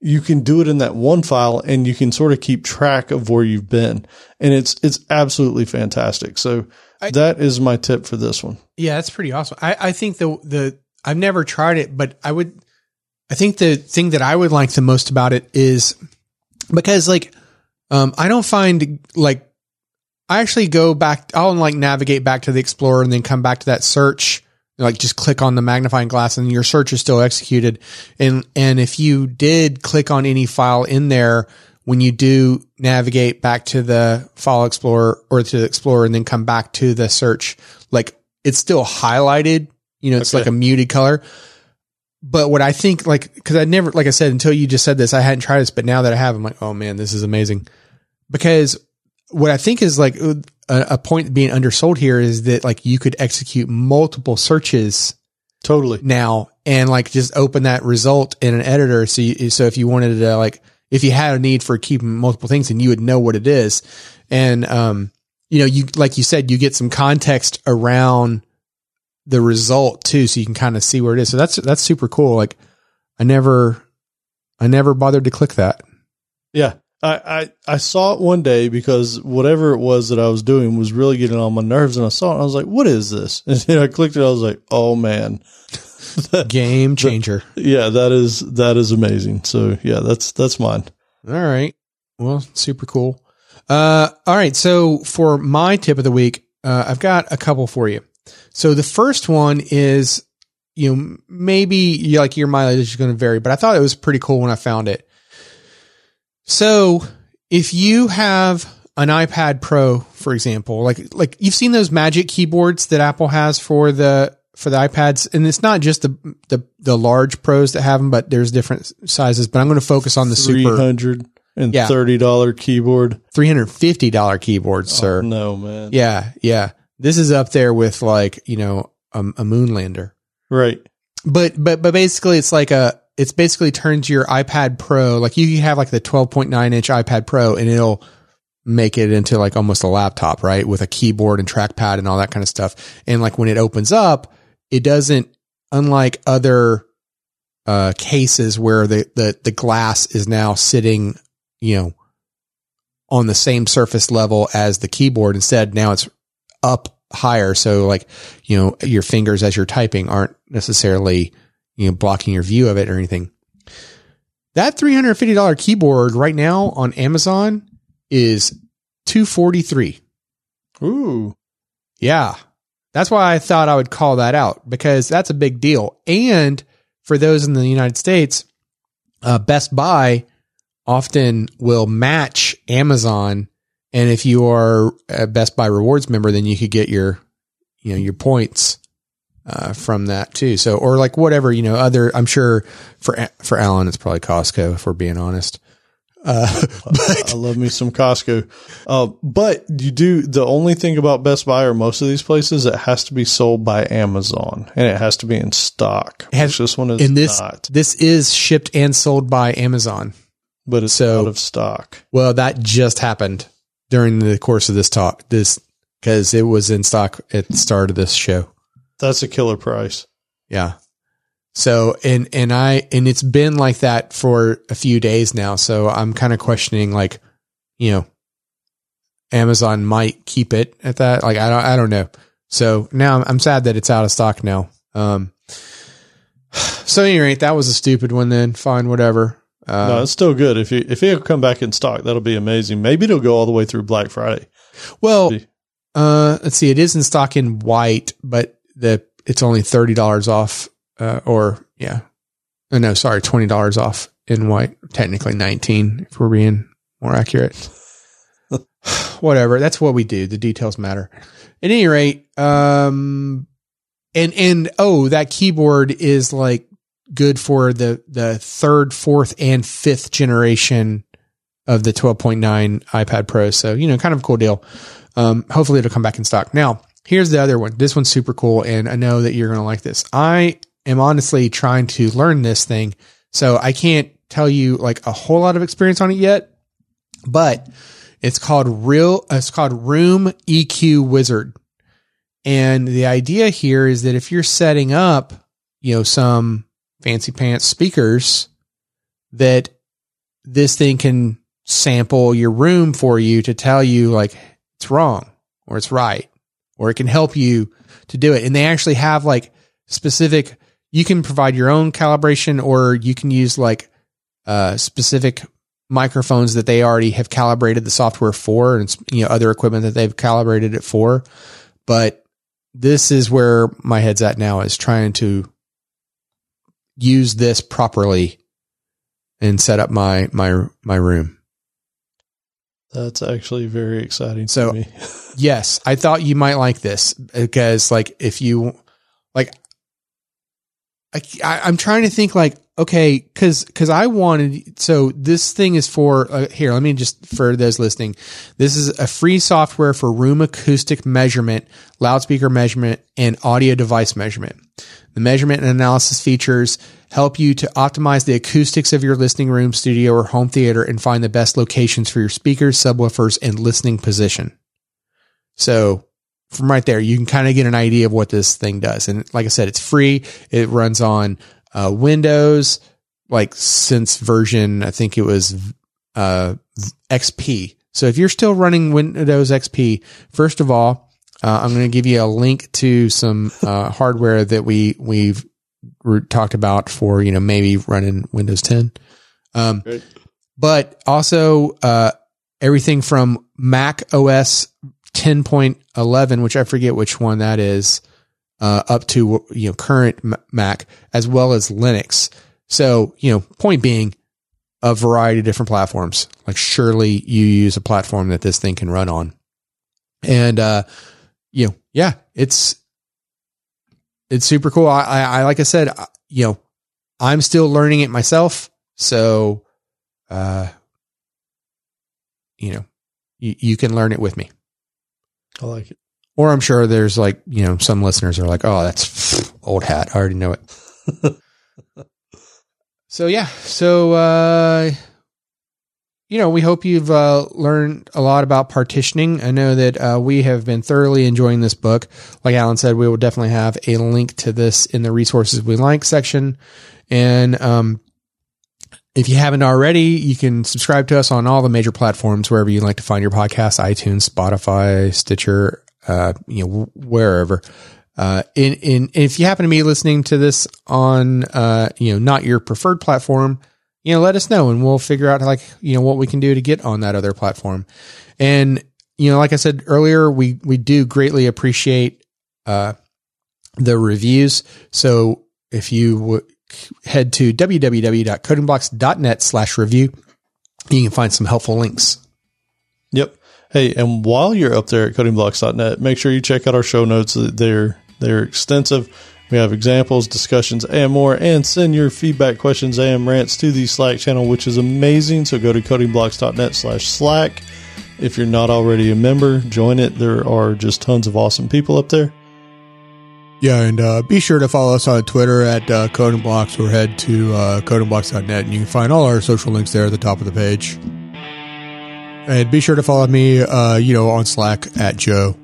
You can do it in that one file and you can sort of keep track of where you've been. And it's, it's absolutely fantastic. So I, that is my tip for this one. Yeah, that's pretty awesome. I, I think the, the, I've never tried it, but I would, I think the thing that I would like the most about it is because like um, I don't find like I actually go back. I'll like navigate back to the Explorer and then come back to that search. Like just click on the magnifying glass and your search is still executed. And and if you did click on any file in there, when you do navigate back to the file explorer or to the explorer and then come back to the search, like it's still highlighted. You know, it's okay. like a muted color but what I think, like, because I never, like I said, until you just said this, I hadn't tried this, but now that I have, I'm like, oh man, this is amazing. Because what I think is like a, a point being undersold here is that like you could execute multiple searches totally now and like just open that result in an editor. So, you, so if you wanted to like, if you had a need for keeping multiple things and you would know what it is. And, um, you know, you, like you said, you get some context around the result too, so you can kind of see where it is. So that's that's super cool. Like I never I never bothered to click that. Yeah. I, I, I saw it one day because whatever it was that I was doing was really getting on my nerves and I saw it and I was like, what is this? And then I clicked it. I was like, oh man, game changer. yeah, that is, that is amazing. So yeah, that's, that's mine. All right. Well, super cool. Uh, all right. So for my tip of the week, uh, I've got a couple for you. So the first one is, you know, maybe like your mileage is going to vary, but I thought it was pretty cool when I found it. So if you have an iPad Pro, for example, like like you've seen those Magic keyboards that Apple has for the for the iPads, and it's not just the the the large Pros that have them, but there's different sizes. But I'm going to focus on the super hundred and thirty dollar keyboard, three hundred fifty dollar keyboard, oh, sir. Oh, no man, yeah, yeah. This is up there with like, you know, a, a moonlander. Right. But, but, but basically it's like a, it's basically turns your iPad Pro, like you have like the 12.9 inch iPad Pro and it'll make it into like almost a laptop, right? With a keyboard and trackpad and all that kind of stuff. And like when it opens up, it doesn't, unlike other, uh, cases where the, the, the glass is now sitting, you know, on the same surface level as the keyboard. Instead, now it's up higher. So like, you know, your fingers as you're typing aren't necessarily, you know, blocking your view of it or anything. That $350 keyboard right now on Amazon is 243. Ooh. Yeah. That's why I thought I would call that out because that's a big deal. And for those in the United States, uh, Best Buy often will match Amazon And if you are a Best Buy rewards member, then you could get your, you know, your points, uh, from that too. So, or like whatever, you know, other, I'm sure for, for Alan, it's probably Costco if we're being honest. Uh, I love me some Costco. Uh, but you do the only thing about Best Buy or most of these places, it has to be sold by Amazon and it has to be in stock. Has- this one is and this, not, this is shipped and sold by Amazon. but it's so- out of stock. Well, that just happened during the course of this talk, this, cause it was in stock at the start of this show. That's a killer price. Yeah. So, and, and I, and it's been like that for a few days now. So I'm kind of questioning, like, you know, Amazon might keep it at that. Like, I don't, I don't know. So now I'm, I'm sad that it's out of stock now. Um, so at any rate, that was a stupid one then. Fine, whatever. Uh, no, it's still good. If you if it'll come back in stock, that'll be amazing. Maybe it'll go all the way through Black Friday. well, uh, let's see. It is in stock in white, but the, it's only $30 off, uh, or yeah. Oh, no, sorry, $20 off in white. Technically 19 if we're being more accurate. Whatever. That's what we do. The details matter. At any rate, um, and, and, oh, that keyboard is like good for the, the third, fourth, and fifth generation of the 12.9 iPad Pro. So, you know, kind of a cool deal. Um, hopefully it'll come back in stock. Now, here's the other one. This one's super cool, and I know that you're going to like this. I am honestly trying to learn this thing, so I can't tell you like a whole lot of experience on it yet, but it's called real. It's called Room EQ Wizard, and the idea here is that if you're setting up, you know, some fancy pants speakers, that this thing can sample your room for you to tell you like it's wrong or it's right or it can help you to do it. And they actually have like specific you can provide your own calibration or you can use like uh specific microphones that they already have calibrated the software for and you know other equipment that they've calibrated it for. But this is where my head's at now is trying to use this properly and set up my my my room That's actually very exciting So- to me. Yes, I thought you might like this because, like, if you like, I, I I'm trying to think like, okay, because because I wanted so this thing is for uh, here. Let me just for those listening, this is a free software for room acoustic measurement, loudspeaker measurement, and audio device measurement. The measurement and analysis features help you to optimize the acoustics of your listening room, studio, or home theater and find the best locations for your speakers, subwoofers, and listening position. So from right there, you can kind of get an idea of what this thing does. And like I said, it's free. It runs on uh, Windows, like since version, I think it was uh, XP. So if you're still running Windows XP, first of all, uh, I'm going to give you a link to some uh, hardware that we we've re- talked about for you know maybe running Windows 10. Um, but also uh, everything from Mac OS 10.11, which I forget which one that is, uh, up to you know current Mac, as well as Linux. So you know, point being, a variety of different platforms. Like surely you use a platform that this thing can run on, and uh, you know, yeah, it's it's super cool. I, I, I like I said, I- you know, I'm still learning it myself, so uh, you know, you, you can learn it with me. I like it. Or I'm sure there's like, you know, some listeners are like, oh, that's old hat. I already know it. so, yeah. So, uh, you know, we hope you've uh, learned a lot about partitioning. I know that uh, we have been thoroughly enjoying this book. Like Alan said, we will definitely have a link to this in the resources we like section. And um, if you haven't already, you can subscribe to us on all the major platforms wherever you like to find your podcast: iTunes, Spotify, Stitcher, uh, you know, wherever. Uh, in, in, if you happen to be listening to this on, uh, you know, not your preferred platform, you know, let us know and we'll figure out like, you know, what we can do to get on that other platform. And, you know, like I said earlier, we, we do greatly appreciate, uh, the reviews. So if you w- head to www.codingblocks.net slash review, you can find some helpful links. Yep. Hey, and while you're up there at codingblocks.net, make sure you check out our show notes. They're they're extensive. We have examples, discussions, and more. And send your feedback, questions, and rants to the Slack channel, which is amazing. So go to codingblocks.net slash Slack. If you're not already a member, join it. There are just tons of awesome people up there. Yeah, and uh, be sure to follow us on Twitter at uh, Coding or head to uh, codingblocks.net and you can find all our social links there at the top of the page. And be sure to follow me, uh, you know, on Slack at Joe.